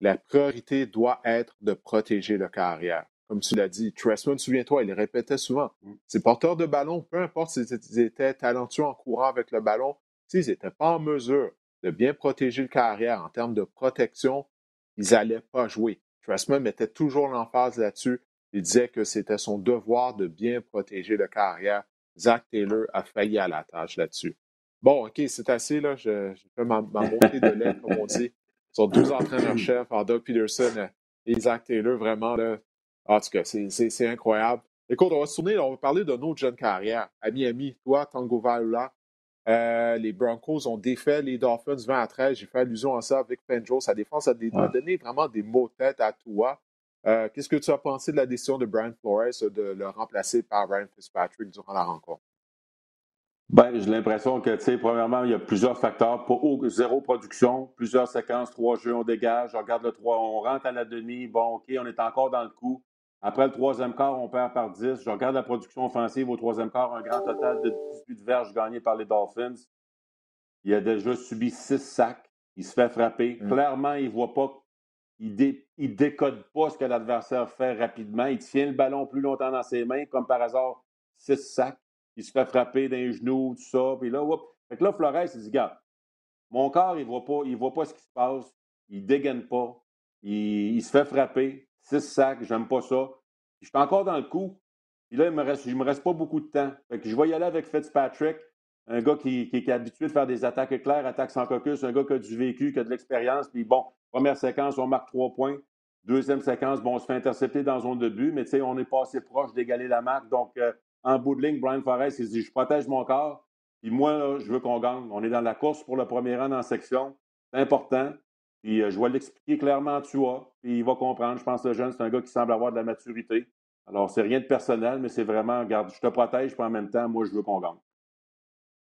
A: La priorité doit être de protéger le carrière. Comme tu l'as dit, Tressman, souviens-toi, il le répétait souvent. Mm. Ces porteurs de ballon, peu importe s'ils étaient talentueux en courant avec le ballon, s'ils n'étaient pas en mesure de bien protéger le carrière en termes de protection, ils n'allaient pas jouer. Tressman mettait toujours l'emphase là-dessus. Il disait que c'était son devoir de bien protéger le carrière Zach Taylor a failli à la tâche là-dessus. Bon, OK, c'est assez, là. J'ai fait ma, de lait, comme on dit. Sur deux entraîneurs-chefs, Doug Peterson et Zach Taylor, vraiment, là. En tout cas, c'est incroyable. Écoute, on va se tourner, on va parler de notre jeune carrière. À Miami, toi, Tango Valula, euh, les Broncos ont défait les Dolphins 20 à 13. J'ai fait allusion à ça avec Penjo. Sa défense a, donné vraiment des mots de tête à toi. Euh, qu'est-ce que tu as pensé de la décision de Brian Flores de le remplacer par Ryan Fitzpatrick durant la rencontre?
B: Ben, j'ai l'impression que, tu sais, premièrement, il y a plusieurs facteurs. Pour zéro production, plusieurs séquences, trois jeux, on dégage, on regarde le 3, on rentre à la demi, bon, OK, on est encore dans le coup. Après le troisième quart, on perd par 10. Je regarde la production offensive au troisième quart, un grand total de 18 verges gagnées par les Dolphins. Il a déjà subi six sacs. Il se fait frapper. Mm. Clairement, il ne voit pas il, ne décode pas ce que l'adversaire fait rapidement. Il tient le ballon plus longtemps dans ses mains, comme par hasard, six sacs. Il se fait frapper d'un genou, tout ça. Puis là, whoop. Fait que là, Flores, il dit, regarde, mon corps, il ne voit, pas, il voit pas ce qui se passe. Il dégaine pas. Il, se fait frapper. Six sacs, j'aime pas ça. je suis encore dans le coup. Puis là, il me reste, me reste pas beaucoup de temps. Fait que je vais y aller avec Fitzpatrick, un gars qui, est habitué de faire des attaques éclairs, attaques sans caucus, un gars qui a du vécu, qui a de l'expérience. Puis bon, Première séquence, on marque trois points. Deuxième séquence, bon, on se fait intercepter dans zone de but, mais tu sais, on n'est pas assez proche d'égaler la marque. Donc, euh, en bout de ligne, Brian Forrest, il dit Je protège mon corps, puis moi, je veux qu'on gagne. On est dans la course pour le premier rang dans section. C'est important. Puis euh, je vais l'expliquer clairement à Tua, puis il va comprendre. Je pense que le jeune, c'est un gars qui semble avoir de la maturité. Alors, c'est rien de personnel, mais c'est vraiment, regarde, je te protège, puis en même temps, moi, je veux qu'on gagne.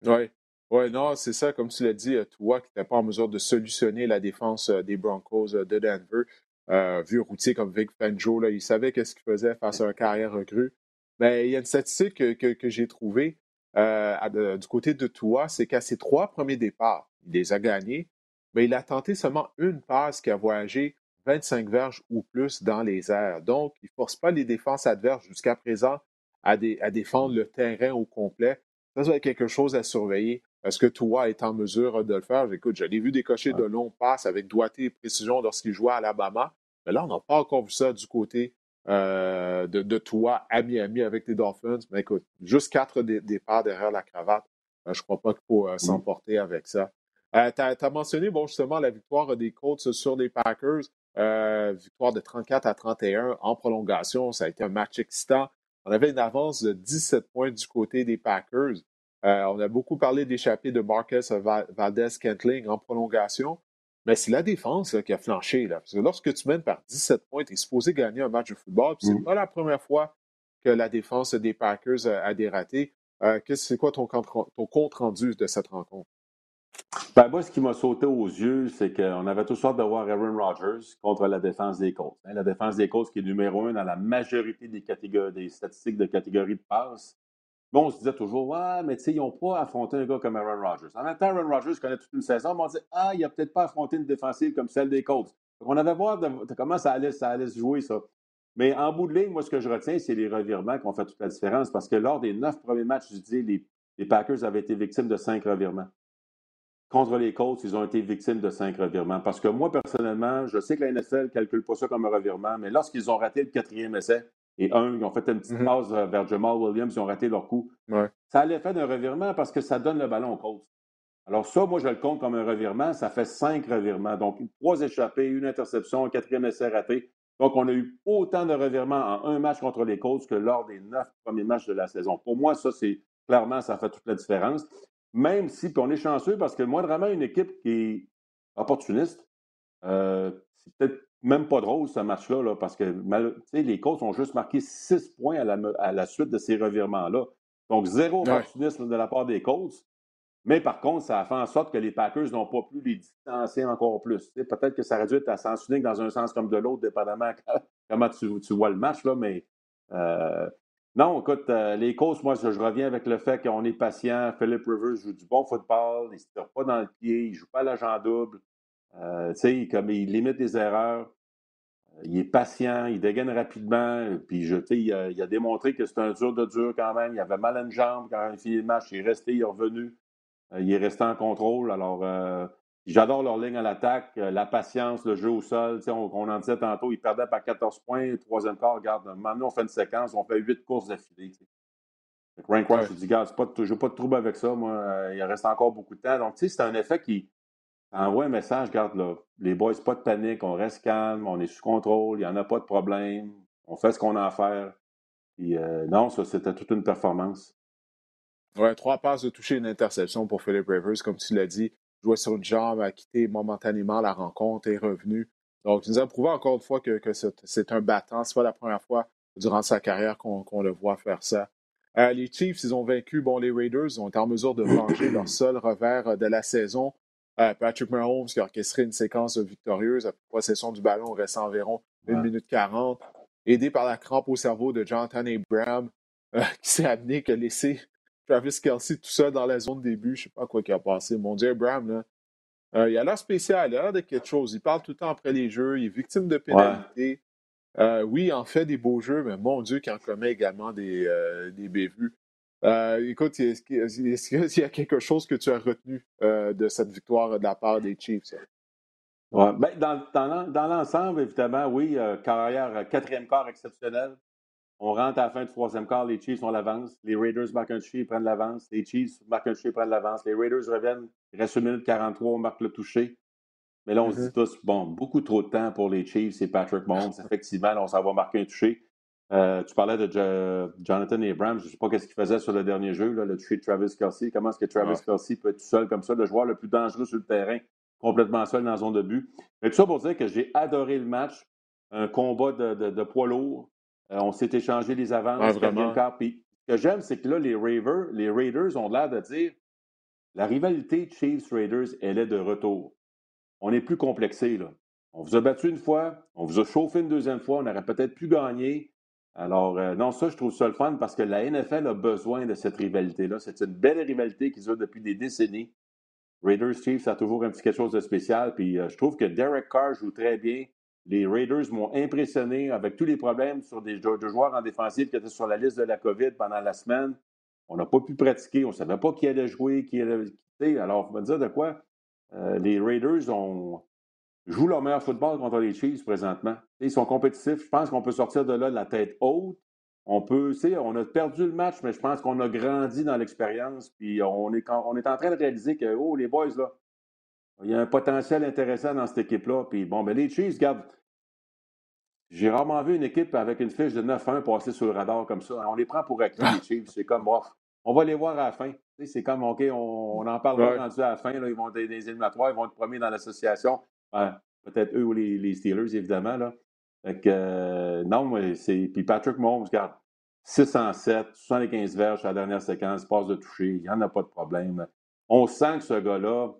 A: Oui. Oui, non, c'est ça, comme tu l'as dit, euh, toi qui n'étais pas en mesure de solutionner la défense euh, des Broncos de Denver, euh, vu routier comme Vic Fangio, là, il savait qu'est-ce qu'il faisait face à un carrière recrue. Mais il y a une statistique que, que, j'ai trouvée du côté de toi, c'est qu'à ses trois premiers départs, il les a gagnés, mais il a tenté seulement une passe qui a voyagé 25 verges ou plus dans les airs. Donc, il ne force pas les défenses adverses jusqu'à présent à, à défendre le terrain au complet. Ça, va être quelque chose à surveiller. Est-ce que toi est en mesure de le faire? Écoute, je l'ai vu décocher de longs passes avec doigté et précision lorsqu'il jouait à Alabama. Mais là, on n'a pas encore vu ça du côté euh, de, de, toi à Miami avec les Dolphins. Mais écoute, juste quatre départs derrière la cravate. Euh, je ne crois pas qu'il faut euh, s'emporter avec ça. Tu as, mentionné bon, justement la victoire des Colts sur les Packers. victoire de 34 à 31 en prolongation. Ça a été un match excitant. On avait une avance de 17 points du côté des Packers. Euh, on a beaucoup parlé d'échapper de Marcus Valdez-Kentling en prolongation, mais c'est la défense qui a flanché. Là. Parce que lorsque tu mènes par 17 points, tu es supposé gagner un match de football. Ce n'est mm. pas la première fois que la défense des Packers a, dératé. Euh, c'est quoi ton, compte rendu de cette rencontre?
B: Ben, moi, ce qui m'a sauté aux yeux, c'est qu'on avait tous sorte de voir Aaron Rodgers contre la défense des Colts. Hein. la défense des Colts qui est numéro un dans la majorité des, statistiques de catégorie de passe. Bon, on se disait toujours, ouais, mais tu sais, ils n'ont pas affronté un gars comme Aaron Rodgers. En même temps, Aaron Rodgers connaît toute une saison, mais on disait, ah, il n'a peut-être pas affronté une défensive comme celle des Colts. Donc, on avait voir comment ça allait, ça allait se jouer, ça. Mais en bout de ligne, moi, ce que je retiens, c'est les revirements qui ont fait toute la différence parce que lors des neuf premiers matchs, je dis, les Packers avaient été victimes de cinq revirements. Contre les Colts, ils ont été victimes de cinq revirements. Parce que moi, personnellement, je sais que la NFL ne calcule pas ça comme un revirement, mais lorsqu'ils ont raté le quatrième essai, et un, ils ont fait une petite mm-hmm. passe vers Jamal Williams, ils ont raté leur coup. Ça a l'effet d'un revirement parce que ça donne le ballon aux Colts. Alors ça, moi, je le compte comme un revirement. Ça fait cinq revirements. Donc, trois échappés, une interception, un quatrième essai raté. Donc, on a eu autant de revirements en un match contre les Colts que lors des neuf premiers matchs de la saison. Pour moi, ça, c'est clairement, ça fait toute la différence. Même si, on est chanceux parce que moi, vraiment, une équipe qui est opportuniste, euh, c'est peut-être même pas drôle, ce match-là, parce que les Colts ont juste marqué six points à la, suite de ces revirements-là. Donc, zéro opportunisme de la part des Colts. Mais par contre, ça a fait en sorte que les Packers n'ont pas pu les distancer encore plus. Peut-être que ça réduit à sens unique dans un sens comme de l'autre, dépendamment comment tu, vois le match, là, mais euh, non, écoute, euh, les Colts, moi, je, reviens avec le fait qu'on est patient. Philip Rivers joue du bon football, il ne se tire pas dans le pied, il ne joue pas à l'agent double. Euh, comme il limite des erreurs. Euh, il est patient, il dégaine rapidement. Puis, je, il a, il, a, démontré que c'est un dur de dur quand même. Il avait mal à une jambe quand il a fini le match. Il est resté, il est revenu. Il est resté en contrôle. Alors, j'adore leur ligne à l'attaque, la patience, le jeu au sol. On, on, en disait tantôt, il perdait par 14 points. Troisième quart, regarde, maintenant, on fait une séquence, on fait huit courses d'affilée. Rank Roy, je dis, gars, je n'ai pas de trouble avec ça. Moi, il reste encore beaucoup de temps. Donc, tu sais, c'est un effet qui envoie un message, regarde là, les boys, pas de panique, on reste calme, on est sous contrôle, il n'y en a pas de problème, on fait ce qu'on a à faire. Et, euh, non, ça, c'était toute une performance.
A: Ouais, trois passes de toucher une interception pour Philip Rivers, comme tu l'as dit. Jouer sur une jambe, a quitté momentanément la rencontre, est revenu. Donc, tu nous as prouvé encore une fois que, c'est un battant. Ce n'est pas la première fois durant sa carrière qu'on le voit faire ça. Euh, les Chiefs, ils ont vaincu bon, les Raiders, ils ont été en mesure de venger leur seul revers de la saison. Euh, Patrick Mahomes qui a orchestré une séquence victorieuse à possession du ballon, restant environ 1 minute 40, aidé par la crampe au cerveau de Jonathan Abraham, euh, qui s'est amené, qui a laissé Travis Kelsey tout seul dans la zone début. Je ne sais pas quoi qui a passé. Mon Dieu, Abraham, là, euh, il a l'air spécial, il a l'air de quelque chose. Il parle tout le temps après les jeux, il est victime de pénalités. oui, il en fait des beaux jeux, mais mon Dieu, qu'il en commet également des, des bévues. Euh, écoute, est-ce qu'il y a quelque chose que tu as retenu euh, de cette victoire de la part des Chiefs?
B: Ouais, ben, dans, dans, l'ensemble, évidemment, oui, euh, carrière, quatrième quart exceptionnel. On rentre à la fin du troisième quart, les Chiefs ont l'avance. Les Raiders marquent un toucher, ils prennent l'avance. Les Chiefs marquent un toucher, ils prennent l'avance. Les Raiders reviennent, il reste une minute 43, on marque le toucher. Mais là, on se dit mm-hmm. tous, bon, beaucoup trop de temps pour les Chiefs et Patrick Mahomes. Effectivement, on s'en va marquer un toucher. Euh, tu parlais de Jonathan Abrams. Je ne sais pas ce qu'il faisait sur le dernier jeu, là, le toucher de Travis Kelsey. Comment est-ce que Travis Kelsey peut être tout seul comme ça, le joueur le plus dangereux sur le terrain, complètement seul dans la zone de but? Mais tout ça pour dire que j'ai adoré le match. Un combat de, poids lourd. Euh, on s'est échangé les avances. Puis, ce que j'aime, c'est que là, les, les Raiders ont l'air de dire la rivalité Chiefs-Raiders, elle est de retour. On n'est plus complexé. Là. On vous a battu une fois, on vous a chauffé une deuxième fois, on aurait peut-être pu gagner. Alors, euh, non, ça, je trouve ça le fun parce que la NFL a besoin de cette rivalité-là. C'est une belle rivalité qu'ils ont depuis des décennies. Raiders Chiefs, ça a toujours un petit quelque chose de spécial. Puis euh, je trouve que Derek Carr joue très bien. Les Raiders m'ont impressionné avec tous les problèmes sur des joueurs en défensive qui étaient sur la liste de la COVID pendant la semaine. On n'a pas pu pratiquer, on ne savait pas qui allait jouer, qui allait. Alors, on va dire de quoi? Euh, les Raiders jouent leur meilleur football contre les Chiefs présentement. Ils sont compétitifs. Je pense qu'on peut sortir de là de la tête haute. On peut, on a perdu le match, mais je pense qu'on a grandi dans l'expérience. Puis on est, on est en train de réaliser que, oh, les boys, là, il y a un potentiel intéressant dans cette équipe-là. Puis bon, ben les Chiefs, regarde, j'ai rarement vu une équipe avec une fiche de 9-1 passer sur le radar comme ça. On les prend pour acquis, les Chiefs. C'est comme, bof. On va les voir à la fin. C'est comme, OK, on, en parlera rendu à la fin. Là, ils vont être des éliminatoires, ils vont être premiers dans l'association. Peut-être eux ou les, Steelers, évidemment. Là. Fait que, euh, non, c'est. Puis Patrick Mahomes, regarde, 607, 75 verges à la dernière séquence, passe de toucher, il n'y en a pas de problème. On sent que ce gars-là,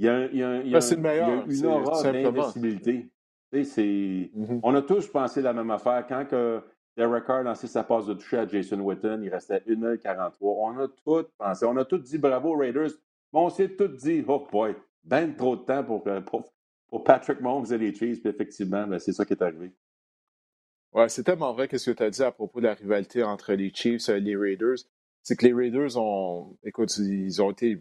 B: il y a, il y a, il y a,
A: ben,
B: une aura. Mm-hmm. On a tous pensé la même affaire. Quand que Derek Carr lancé sa passe de toucher à Jason Witten, il restait 1 h 43 On a tous pensé. On a tous dit bravo Raiders. Mais on s'est tous dit, oh boy, ben trop de temps pour, euh, pour, pour Patrick Mahomes et les Chiefs. Puis effectivement, ben, c'est ça qui est arrivé.
A: Ouais, c'est tellement vrai ce que tu as dit à propos de la rivalité entre les Chiefs et les Raiders. C'est que les Raiders ont, écoute, ils ont été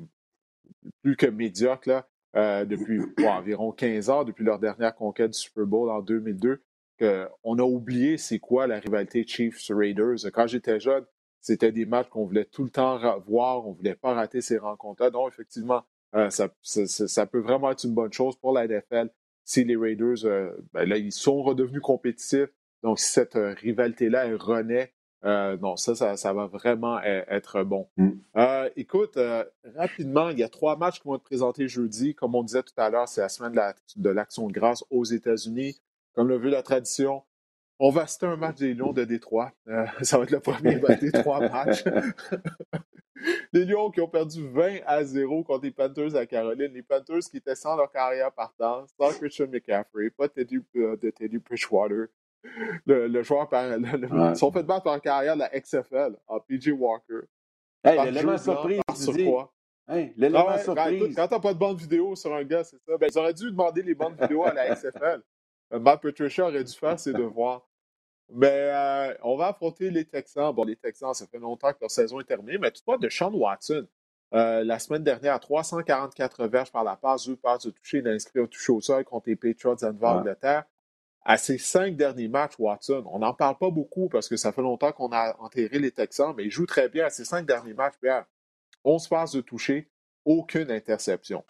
A: plus que médiocres là, euh, depuis environ 15 ans, depuis leur dernière conquête du Super Bowl en 2002. Que on a oublié c'est quoi la rivalité Chiefs-Raiders. Quand j'étais jeune, c'était des matchs qu'on voulait tout le temps voir, on ne voulait pas rater ces rencontres-là. Donc, effectivement, euh, ça, peut vraiment être une bonne chose pour la NFL si les Raiders, euh, ben là, ils sont redevenus compétitifs. Donc, si cette rivalité-là renaît Euh, non, ça, ça, va vraiment e, être bon.
B: Mm.
A: Euh, écoute, euh, rapidement, il y a trois matchs qui vont être présentés jeudi. Comme on disait tout à l'heure, c'est la semaine de l'Action de, grâce aux États-Unis. Comme le veut la tradition, on va citer un match des Lions de Détroit. ça va être le premier des trois matchs. les Lions qui ont perdu 20 à 0 contre les Panthers à Caroline. Les Panthers qui étaient sans leur carrière partant, sans Christian McCaffrey, pas de Teddy Bridgewater le, joueur par. Le, sont fait battre en carrière de la XFL, en PJ Walker.
B: Hey, l'élément surprise, sur quoi? Hey, l'élément ah
A: ben, surprise. quand t'as pas de bonne vidéo sur un gars, c'est ça. Ben, ils auraient dû demander les bonnes vidéos à la XFL. Euh, Matt Patricia aurait dû faire ses devoirs. Mais euh, on va affronter les Texans. Bon, les Texans, ça fait longtemps que leur saison est terminée, mais toutefois, de Sean Watson, euh, la semaine dernière, 344 verges par la passe, deux passes de toucher, il a inscrit au toucher au sol contre les Patriots d'Angleterre à ses cinq derniers matchs, Watson, on n'en parle pas beaucoup parce que ça fait longtemps qu'on a enterré les Texans, mais il joue très bien à ses cinq derniers matchs, Pierre. 11 passes de toucher, aucune interception.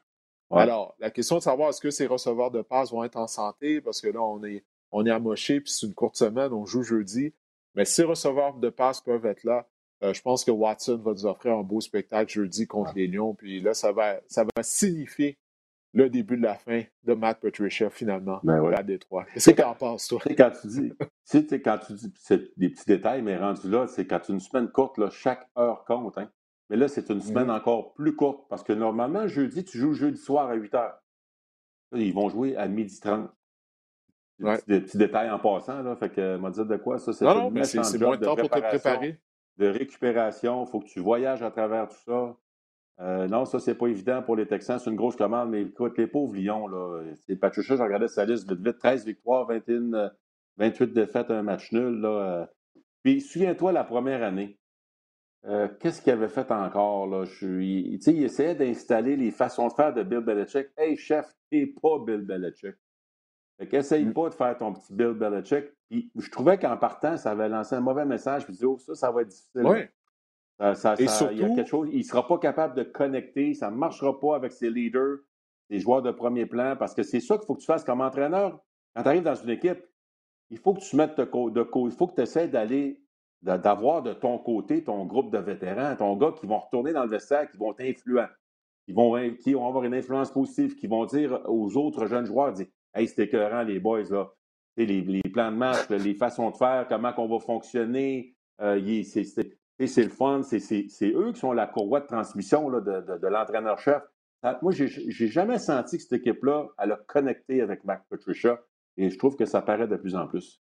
A: Alors, la question de savoir est-ce que ces receveurs de passes vont être en santé, parce que là, on est, on est amoché, puis c'est une courte semaine, on joue jeudi. Mais ces receveurs de passes peuvent être là. Euh, je pense que Watson va nous offrir un beau spectacle jeudi contre les Lions. Puis là, ça va, ça va signifier le début de la fin de Matt Patricia, finalement, ben à Détroit. Qu'est-ce que tu en penses, toi?
B: Quand tu dis, quand tu dis c'est des petits détails, mais rendu là, c'est quand tu une semaine courte, là, chaque heure compte. Hein. Mais là, c'est une semaine mm-hmm. encore plus courte parce que normalement, jeudi, tu joues jeudi soir à 8 heures. ils vont jouer à 12h30. Des, petits, détails en passant, là. Fait que, m'a dit de quoi, ça, c'est
A: non, non, c'est moins de temps pour te préparer.
B: De récupération, il faut que tu voyages à travers tout ça. Euh, non, ça, c'est pas évident pour les Texans. C'est une grosse commande, mais écoute, les pauvres Lions, là, c'est Patricia, je regardais sa liste vite, vite 13 victoires, 21, 28 euh, défaites, un match nul. Là, euh. Puis, souviens-toi, la première année, qu'est-ce qu'il avait fait encore? Là? Je, il, il essayait d'installer les façons de faire de Bill Belichick. Hey, chef, t'es pas Bill Belichick. Fait qu'essaye mm. pas de faire ton petit Bill Belichick. Puis, je trouvais qu'en partant, ça avait lancé un mauvais message. Puis, oh, ça, ça va être difficile.
A: Oui.
B: Ça, il y a quelque chose, il ne sera pas capable de connecter, ça ne marchera pas avec ses leaders, ses joueurs de premier plan, parce que c'est ça qu'il faut que tu fasses comme entraîneur. Quand tu arrives dans une équipe, il faut que tu mettes de côté, il faut que tu essaies d'aller, d'avoir de ton côté ton groupe de vétérans, ton gars qui vont retourner dans le vestiaire, qui vont être influents, qui vont, qui vont avoir une influence positive, qui vont dire aux autres jeunes joueurs, dire, Hey, c'était écœurant, les boys, là. Les, les, plans de match, les façons de faire, comment on va fonctionner. Euh, c'est c'est le fun, c'est eux qui sont la courroie de transmission là, de, de, l'entraîneur-chef. Moi, j'ai jamais senti que cette équipe-là, elle a connecté avec Mac Patricia et je trouve que ça paraît de plus en plus.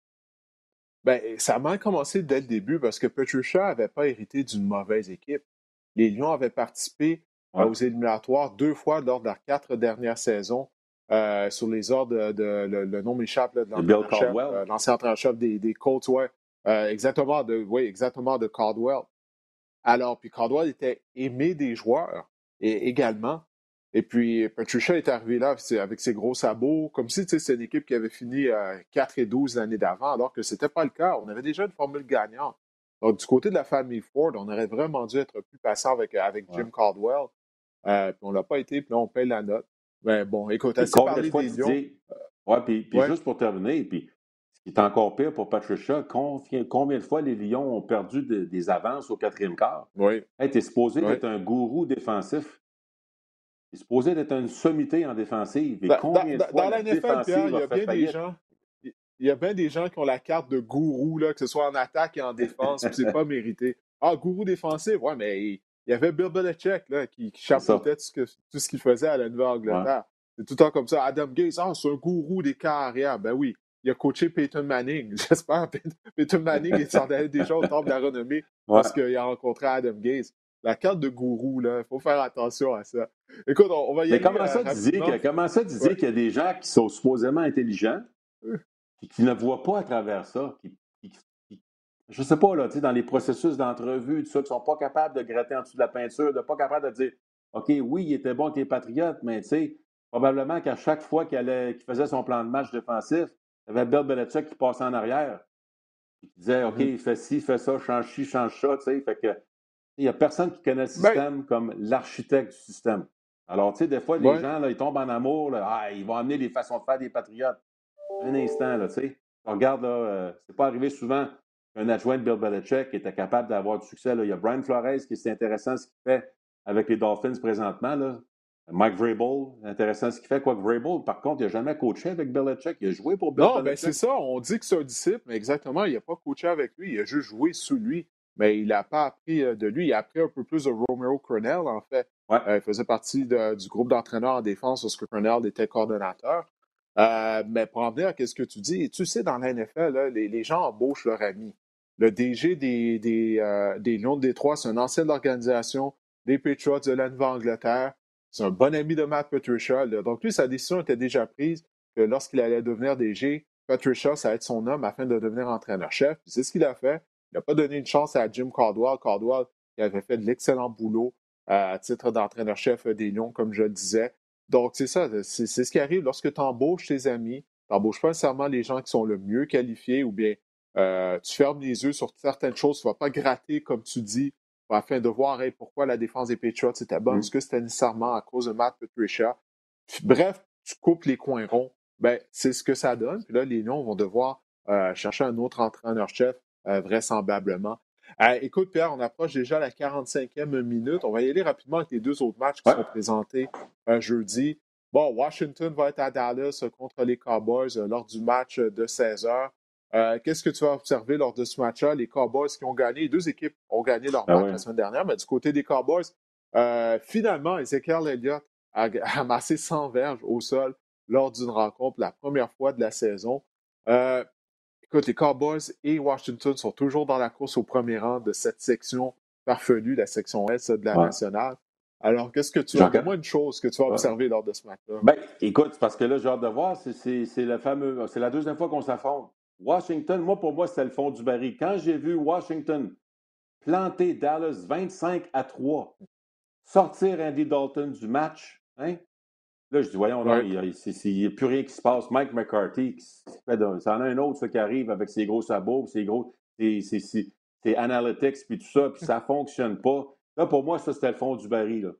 A: Bien, ça a mal commencé dès le début parce que Patricia n'avait pas hérité d'une mauvaise équipe. Les Lions avaient participé euh, aux éliminatoires deux fois lors de leurs quatre dernières saisons. Euh, sur les ordres de, le, nom m'échappe de
B: euh,
A: l'ancien entraîneur-chef des, des Colts, ouais. Euh, exactement, de, oui, exactement, de Caldwell. Alors, puis Caldwell était aimé des joueurs et également. Et puis, Patricia est arrivé là avec ses gros sabots, comme si c'était une équipe qui avait fini 4 euh, et 12 l'année d'avant, alors que ce n'était pas le cas. On avait déjà une formule gagnante. Donc, du côté de la famille Ford, on aurait vraiment dû être plus patient avec, avec Jim Caldwell. Euh, puis on l'a pas été, puis là, on paye la note. Mais bon, écoute, assez parlé des Lions.
B: ouais, puis, puis juste pour terminer, puis qui est encore pire pour Patricia. Combien de fois les Lions ont perdu des avances au quatrième quart?
A: Oui.
B: tu es supposé être un gourou défensif. Tu es supposé être une sommité en défensive. Et
A: combien de fois dans la NFL, il y a bien des gens. Il y a bien des gens qui ont la carte de gourou, là, que ce soit en attaque et en défense, puis c'est pas mérité. Ah, gourou défensif, ouais, mais il y avait Bill Belichick là, qui, chapeautait tout ce, qu'il faisait à la Nouvelle-Angleterre. C'est tout le temps comme ça. Adam Gates, ah, c'est un gourou des carrières. Ben oui, il a coaché Peyton Manning. J'espère que Peyton Manning est s'en allait déjà au temple de la renommée parce qu'il a rencontré Adam Gaze. La carte de gourou, là, il faut faire attention à ça. Écoute, on, va y
B: aller. Mais comment ça, euh, dire, comment ça qu'il y a des gens qui sont supposément intelligents et qui ne voient pas à travers ça, qui, je sais pas, là, dans les processus d'entrevue, tout ça, qui ne sont pas capables de gratter en dessous de la peinture, de pas capables de dire OK, oui, il était bon avec les Patriotes, mais tu sais, probablement qu'à chaque fois qu'il faisait son plan de match défensif, il y avait Bill Belichick qui passait en arrière. Il disait, OK, il fait ci, il fait ça, change ci, change ça. Tu sais, fait que, il n'y a personne qui connaît le ben système comme l'architecte du système. Alors, tu sais, des fois, les gens, là, ils tombent en amour. Là, ah, ils vont amener les façons de faire des patriotes. Un instant, là, tu sais. Regarde, là, euh, c'est pas arrivé souvent. un adjoint de Bill Belichick était capable d'avoir du succès. Là. Il y a Brian Flores qui est intéressant ce qu'il fait avec les Dolphins présentement. Là. Mike Vrabel, intéressant ce qu'il fait. Quoi que Vrabel, par contre, il n'a jamais coaché avec Belichick. Il a joué pour Bill
A: Non, ben c'est ça. On dit que c'est un disciple, mais exactement, il n'a pas coaché avec lui. Il a juste joué sous lui. Mais il n'a pas appris euh, de lui. Il a appris un peu plus de Romero Cornell, en fait. Euh, il faisait partie du groupe d'entraîneurs en défense lorsque Cornell était coordonnateur. Euh, mais pour en venir à ce que tu dis, tu sais, dans la NFL, les, gens embauchent leur ami. Le DG des, des, des Lions de Détroit, c'est un ancien de l'organisation des Patriots de la Nouvelle-Angleterre. C'est un bon ami de Matt Patricia. Donc, lui, sa décision était déjà prise que lorsqu'il allait devenir DG, Patricia, ça va être son homme afin de devenir entraîneur-chef. C'est ce qu'il a fait. Il n'a pas donné une chance à Jim Caldwell. Caldwell, qui avait fait de l'excellent boulot euh, à titre d'entraîneur-chef des Lions, comme je le disais. Donc, c'est ça. C'est ce qui arrive lorsque tu embauches tes amis. Tu n'embauches pas nécessairement les gens qui sont le mieux qualifiés ou bien euh, tu fermes les yeux sur certaines choses. Tu ne vas pas gratter, comme tu dis, afin de voir pourquoi la défense des Patriots était bonne. Mm. Est-ce que c'était nécessairement à cause de Matt Patricia? Bref, tu coupes les coins ronds. Ben, c'est ce que ça donne. Puis là, les Lions vont devoir euh, chercher un autre entraîneur-chef, euh, vraisemblablement. Euh, écoute, Pierre, on approche déjà la 45e minute. On va y aller rapidement avec les deux autres matchs qui sont présentés jeudi. Bon, Washington va être à Dallas contre les Cowboys lors du match de 16 h euh, qu'est-ce que tu vas observer lors de ce match-là? Les Cowboys qui ont gagné, les deux équipes ont gagné leur ah match la semaine dernière, mais du côté des Cowboys, euh, finalement, Ezekiel Elliott a amassé 100 verges au sol lors d'une rencontre, la première fois de la saison. Euh, écoute, les Cowboys et Washington sont toujours dans la course au premier rang de cette section parfelue, la section S de la nationale. Alors, qu'est-ce que tu as? Dis-moi une chose que tu vas observer lors de ce match-là.
B: Ben, écoute, parce que là, j'ai hâte de voir, c'est la fameux, c'est la deuxième fois qu'on s'affronte. Washington, moi, pour moi, c'était le fond du baril. Quand j'ai vu Washington planter Dallas 25 à 3, sortir Andy Dalton du match, hein? Là, je dis, voyons, il n'y a, plus rien qui se passe. Mike McCarthy, ça en a un autre qui arrive avec ses gros sabots, ses gros, ses, analytics, puis tout ça, puis ça ne fonctionne pas. Là, pour moi, ça, c'était le fond du baril.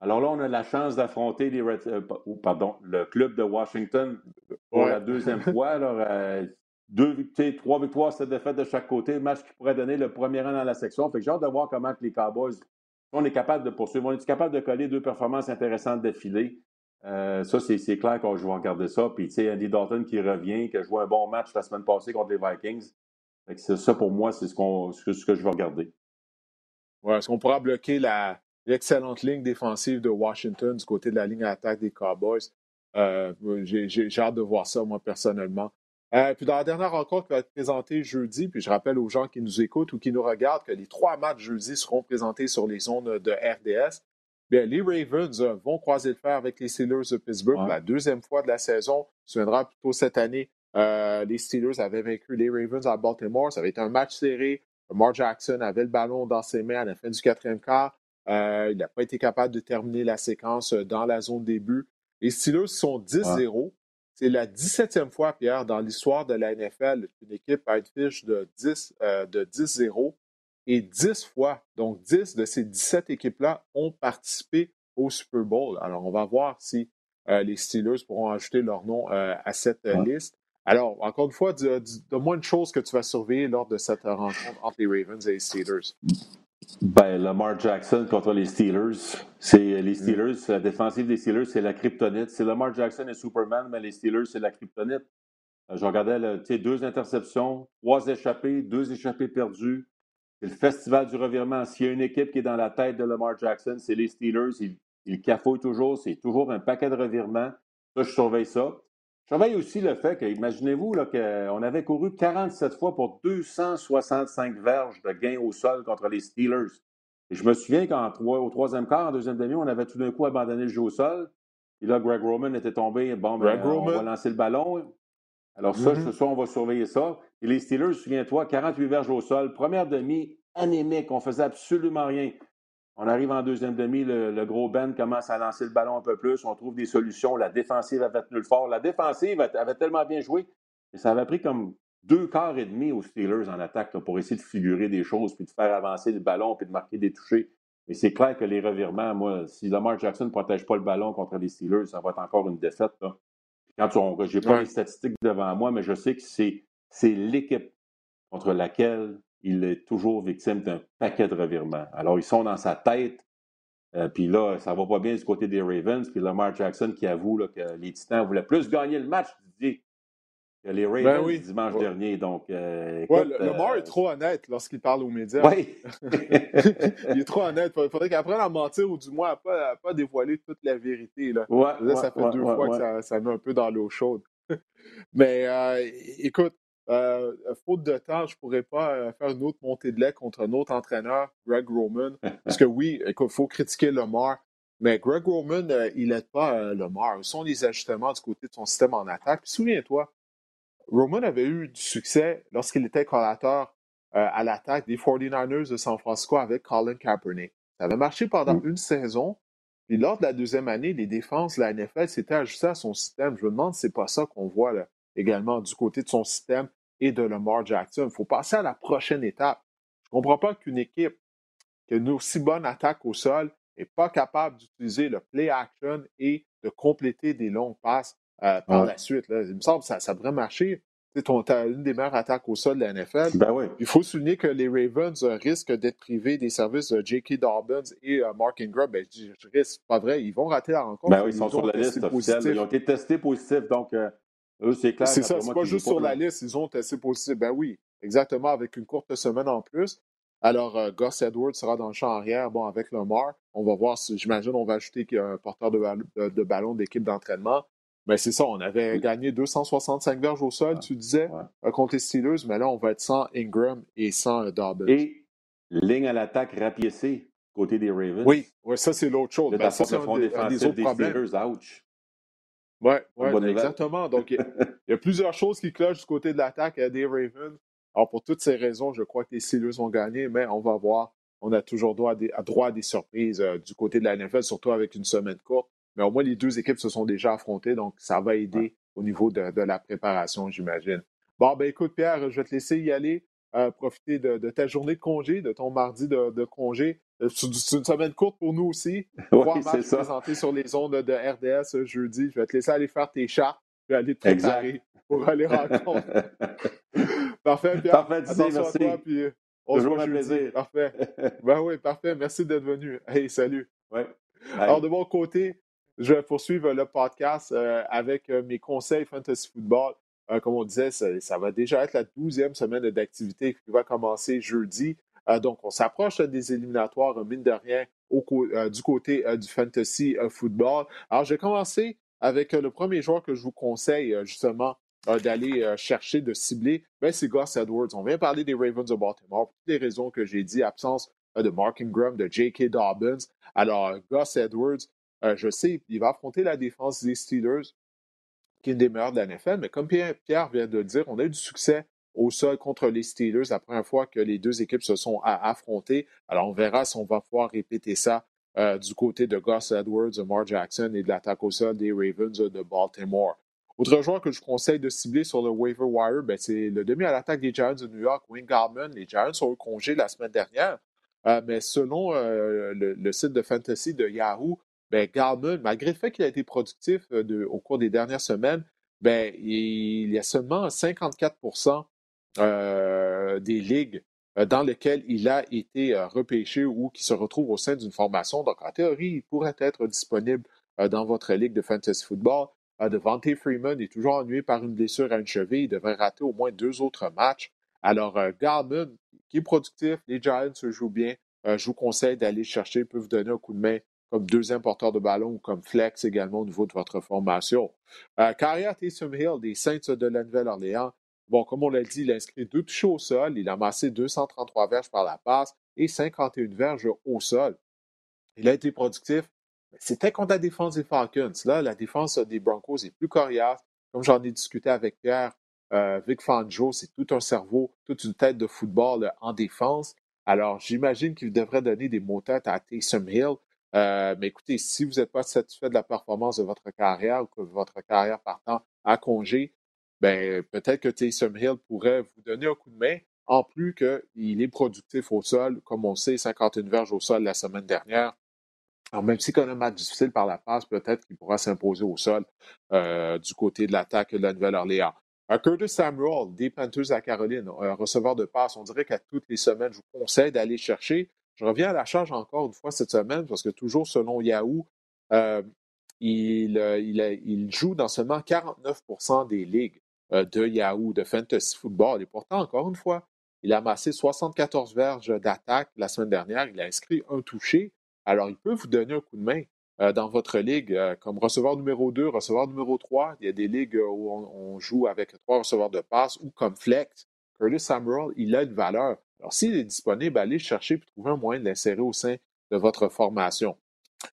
B: Alors là, on a la chance d'affronter les euh, pardon, le club de Washington pour la deuxième fois. Alors, euh, deux victoires, trois victoires, sept défaites de chaque côté, match qui pourrait donner le premier rang dans la section. Fait que j'ai hâte de voir comment les Cowboys, on est capable de poursuivre. On est capable de coller deux performances intéressantes d'affilée? Euh, ça, c'est clair qu'on je vais regarder ça. Puis, tu sais, Andy Dalton qui revient, qui a joué un bon match la semaine passée contre les Vikings. Fait ça, pour moi, c'est ce, ce, que je vais regarder.
A: Ouais, est-ce qu'on pourra bloquer l'excellente ligne défensive de Washington du côté de la ligne à attaque des Cowboys? Euh, j'ai hâte de voir ça, moi, personnellement. Euh, puis dans la dernière rencontre qui va être présentée jeudi, puis je rappelle aux gens qui nous écoutent ou qui nous regardent que les trois matchs jeudi seront présentés sur les zones de RDS. Bien, les Ravens euh, vont croiser le fer avec les Steelers de Pittsburgh la deuxième fois de la saison. Ce viendra plutôt cette année. Euh, les Steelers avaient vaincu les Ravens à Baltimore. Ça avait été un match serré. Lamar Jackson avait le ballon dans ses mains à la fin du quatrième quart. il n'a pas été capable de terminer la séquence dans la zone début. Les Steelers sont 10-0. C'est la 17e fois, Pierre, dans l'histoire de la NFL, qu'une équipe a une fiche de 10 euh, de 10-0 et 10 fois, donc 10 de ces 17 équipes-là ont participé au Super Bowl. Alors, on va voir si euh, les Steelers pourront ajouter leur nom euh, à cette liste. Alors, encore une fois, donne-moi une chose que tu vas surveiller lors de cette rencontre entre les Ravens et les Steelers.
B: Ben, Lamar Jackson contre les Steelers. C'est les mm. Steelers, la défensive des Steelers, c'est la kryptonite. C'est Lamar Jackson et Superman, mais les Steelers, c'est la kryptonite. Euh, je regardais deux interceptions, trois échappées, deux échappées perdues. C'est le festival du revirement. S'il y a une équipe qui est dans la tête de Lamar Jackson, c'est les Steelers. Ils, ils cafouillent toujours. C'est toujours un paquet de revirements. Ça, je surveille ça. Je surveille aussi le fait que, imaginez-vous, qu'on avait couru 47 fois pour 265 verges de gains au sol contre les Steelers. Et je me souviens qu'au troisième quart, en deuxième demi, on avait tout d'un coup abandonné le jeu au sol. Et là, Greg Roman était tombé. Bon, ben, on va lancer le ballon. Alors, ça, mm-hmm. ce soir, on va surveiller ça. Et les Steelers, souviens-toi, 48 verges au sol. Première demi, anémique. On faisait absolument rien. On arrive en deuxième demi, le, gros Ben commence à lancer le ballon un peu plus. On trouve des solutions. La défensive avait tenu le fort. La défensive avait tellement bien joué. Et ça avait pris comme deux quarts et demi aux Steelers en attaque pour essayer de figurer des choses, puis de faire avancer le ballon, puis de marquer des touchés. Et c'est clair que les revirements, moi, si Lamar Jackson ne protège pas le ballon contre les Steelers, ça va être encore une défaite. Là. Quand je n'ai pas les statistiques devant moi, mais je sais que c'est l'équipe contre laquelle il est toujours victime d'un paquet de revirements. Alors, ils sont dans sa tête. Euh, puis là, ça va pas bien du côté des Ravens. Puis Lamar Jackson qui avoue que les Titans voulaient plus gagner le match, Didier, que les ben Ravens dimanche dernier. Donc,
A: euh, Lamar est trop honnête lorsqu'il parle aux médias.
B: Oui.
A: il est trop honnête. Il faudrait qu'il apprenne à mentir ou du moins à pas, pas dévoiler toute la vérité. Là. ça fait deux fois que ça, ça, met un peu dans l'eau chaude. Mais euh, écoute, euh, faute de temps, je ne pourrais pas euh, faire une autre montée de lait contre un autre entraîneur, Greg Roman. Parce que oui, il faut critiquer Lamar, mais Greg Roman, il n'aide pas Lamar. Ce sont les ajustements du côté de son système en attaque. Souviens-toi, Roman avait eu du succès lorsqu'il était collateur à l'attaque des 49ers de San Francisco avec Colin Kaepernick. Ça avait marché pendant mm. une saison, puis lors de la deuxième année, les défenses de la NFL s'étaient ajustées à son système. Je me demande si ce n'est pas ça qu'on voit là, également du côté de son système et de Lamar Jackson. Il faut passer à la prochaine étape. Je ne comprends pas qu'une équipe qui a une aussi bonne attaque au sol n'est pas capable d'utiliser le play action et de compléter des longues passes euh, par la suite. Il me semble que ça, ça devrait marcher as une des meilleures attaques au sol de la NFL.
B: Ben
A: Il faut souligner que les Ravens euh, risquent d'être privés des services de J.K. Dobbins et euh, Mark Ingram. Ben, je, risque, pas vrai, ils vont rater la rencontre.
B: Ben oui, ils sont sur la liste officielle. Ils ont été testés positifs, donc euh, eux, c'est clair.
A: C'est ça, c'est pas juste sur la liste, ils ont testé positif. Ben oui, exactement, avec une courte semaine en plus. Alors, Gus Edwards sera dans le champ arrière, bon, avec Lamar. On va voir, j'imagine, on va ajouter qu'il y a un porteur de, de ballon d'équipe d'entraînement. Mais c'est ça, on avait gagné 265 verges au sol, tu disais, euh, contre les Steelers, mais là, on va être sans Ingram et sans euh, Dobbins.
B: Et ligne à l'attaque rapiécée côté des Ravens.
A: Oui, ça, c'est l'autre chose. Ben, ça, c'est un, des, autres problèmes. Oui, ouais, exactement. Donc, il y, a plusieurs choses qui clochent du côté de l'attaque euh, des Ravens. Alors, pour toutes ces raisons, je crois que les Steelers vont gagner, mais on va voir. On a toujours droit à des, droit à des surprises du côté de la NFL, surtout avec une semaine courte. Mais au moins, les deux équipes se sont déjà affrontées, donc ça va aider au niveau de, la préparation, j'imagine. Bon, ben écoute, Pierre, je vais te laisser y aller, euh, profiter de, ta journée de congé, de ton mardi de, congé. Euh, c'est une semaine courte pour nous aussi. Trois matchs présentés sur les ondes de RDS euh, jeudi. Je vais te laisser aller faire tes chats, puis aller te préparer pour aller rencontrer. parfait, Pierre.
B: Parfait, Attention merci. à toi,
A: puis on Toujours se voit un plaisir. Parfait. ben oui, parfait. Merci d'être venu. Hey, salut.
B: Ouais.
A: Alors, de mon côté, je vais poursuivre le podcast euh, avec euh, mes conseils fantasy football. Euh, comme on disait, ça, va déjà être la douzième semaine d'activité qui va commencer jeudi. donc, on s'approche des éliminatoires, mine de rien, du côté du fantasy football. Alors, je vais commencer avec le premier joueur que je vous conseille justement d'aller chercher, de cibler, ben, c'est Gus Edwards. On vient parler des Ravens de Baltimore pour toutes les raisons que j'ai dit, absence de Mark Ingram, de J.K. Dobbins. Alors, Gus Edwards, euh, je sais, il va affronter la défense des Steelers, qui est une des meilleures de la NFL, mais comme Pierre, vient de le dire, on a eu du succès au sol contre les Steelers la première fois que les deux équipes se sont affrontées. Alors, on verra si on va pouvoir répéter ça euh, du côté de Gus Edwards, de Mark Jackson et de l'attaque au sol des Ravens de Baltimore. Autre joueur que je conseille de cibler sur le waiver wire, ben, c'est le demi à l'attaque des Giants de New York, Wayne Gallman. Les Giants ont eu congé la semaine dernière, euh, mais selon le, site de fantasy de Yahoo, ben, Garman, malgré le fait qu'il a été productif euh, au cours des dernières semaines, ben, il y a seulement 54% euh, des ligues euh, dans lesquelles il a été repêché ou qui se retrouve au sein d'une formation. Donc, en théorie, il pourrait être disponible dans votre ligue de fantasy football. Devante Freeman est toujours ennuyé par une blessure à une cheville. Il devrait rater au moins deux autres matchs. Alors, Garman, qui est productif, les Giants se jouent bien. je vous conseille d'aller chercher, peut vous donner un coup de main comme deuxième porteur de ballon ou comme flex également au niveau de votre formation. Euh, carrière Taysom Hill des Saints de la Nouvelle-Orléans. Bon, comme on l'a dit, il a inscrit deux touches au sol, il a amassé 233 verges par la passe et 51 verges au sol. Il a été productif. C'était contre la défense des Falcons. Là, la défense des Broncos est plus coriace. Comme j'en ai discuté avec Pierre, euh, Vic Fangio, c'est tout un cerveau, toute une tête de football en défense. Alors, j'imagine qu'il devrait donner des mots-têtes à Taysom Hill. Euh, mais écoutez, si vous n'êtes pas satisfait de la performance de votre carrière ou que votre carrière partant à congé, ben, peut-être que Taysom Hill pourrait vous donner un coup de main, en plus qu'il est productif au sol, comme on sait, 51 verges au sol la semaine dernière. Alors, même si on a un match difficile par la passe, peut-être qu'il pourra s'imposer au sol euh, du côté de l'attaque de la Nouvelle-Orléans. Curtis Samuel, des Panthers à Caroline, un receveur de passe, on dirait qu'à toutes les semaines, je vous conseille d'aller chercher. Je reviens à la charge encore une fois cette semaine parce que toujours selon Yahoo, euh, il, il, joue dans seulement 49% des ligues de Yahoo, de Fantasy Football. Et pourtant, encore une fois, il a amassé 74 verges d'attaque la semaine dernière. Il a inscrit un touché. Alors, il peut vous donner un coup de main euh, dans votre ligue euh, comme receveur numéro 2, receveur numéro 3. Il y a des ligues où on, joue avec trois receveurs de passe ou comme flex. Curtis Samuel, il a une valeur. Alors, s'il est disponible, allez chercher et trouver un moyen de l'insérer au sein de votre formation.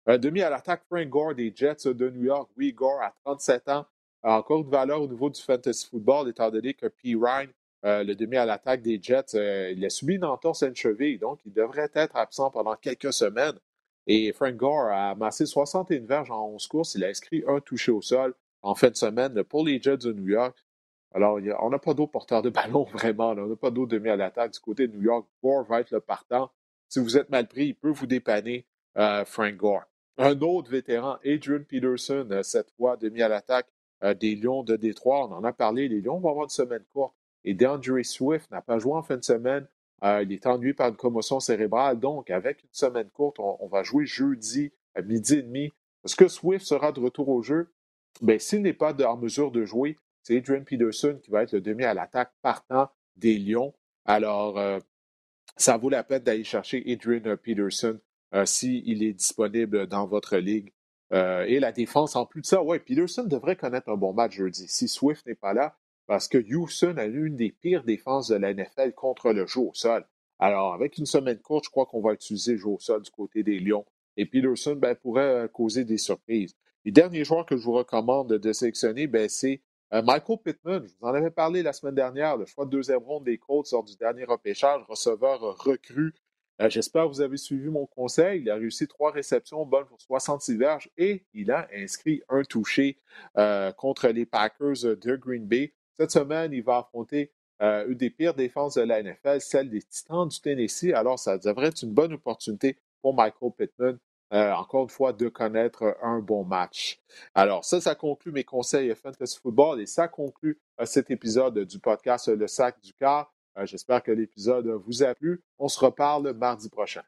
A: Un demi à l'attaque, Frank Gore des Jets de New York. Oui, Gore, à 37 ans, encore une valeur au niveau du fantasy football, étant donné que P. Ryan euh, le demi à l'attaque des Jets, euh, il a subi une entorse à cheville, donc il devrait être absent pendant quelques semaines. Et Frank Gore a amassé 61 verges en 11 courses. Il a inscrit un touché au sol en fin de semaine pour les Jets de New York. Alors, on n'a pas d'autres porteurs de ballon, vraiment. On n'a pas d'autres demi à l'attaque du côté de New York. Gore va être le partant. Si vous êtes mal pris, il peut vous dépanner, euh, Frank Gore. Un autre vétéran, Adrian Peterson, cette fois demi à l'attaque des Lions de Détroit. On en a parlé. Les Lions vont avoir une semaine courte. Et DeAndre Swift n'a pas joué en fin de semaine. Euh, il est ennuyé par une commotion cérébrale. Donc, avec une semaine courte, on, va jouer jeudi à midi et demi. Est-ce que Swift sera de retour au jeu? Bien, s'il n'est pas en mesure de jouer, c'est Adrian Peterson qui va être le demi à l'attaque partant des Lions. Alors, euh, ça vaut la peine d'aller chercher Adrian Peterson euh, s'il est disponible dans votre ligue. et la défense, en plus de ça, ouais, Peterson devrait connaître un bon match jeudi. Si Swift n'est pas là, parce que Houston a l'une des pires défenses de la NFL contre le jeu au sol. Alors, avec une semaine courte, je crois qu'on va utiliser le jeu au sol du côté des Lions. Et Peterson ben, pourrait euh, causer des surprises. Les derniers joueurs que je vous recommande de sélectionner, ben, c'est euh, Michael Pittman. Je vous en avais parlé la semaine dernière, le choix de deuxième ronde des Colts lors du dernier repêchage, receveur recru. Euh, j'espère que vous avez suivi mon conseil. Il a réussi trois réceptions bonnes pour 66 verges et il a inscrit un touché contre les Packers de Green Bay. Cette semaine, il va affronter euh, une des pires défenses de la NFL, celle des Titans du Tennessee. Alors, ça devrait être une bonne opportunité pour Michael Pittman, euh, encore une fois, de connaître un bon match. Alors, ça, ça conclut mes conseils Fantasy Football et ça conclut euh, cet épisode du podcast Le Sac du Car. J'espère que l'épisode vous a plu. On se reparle mardi prochain.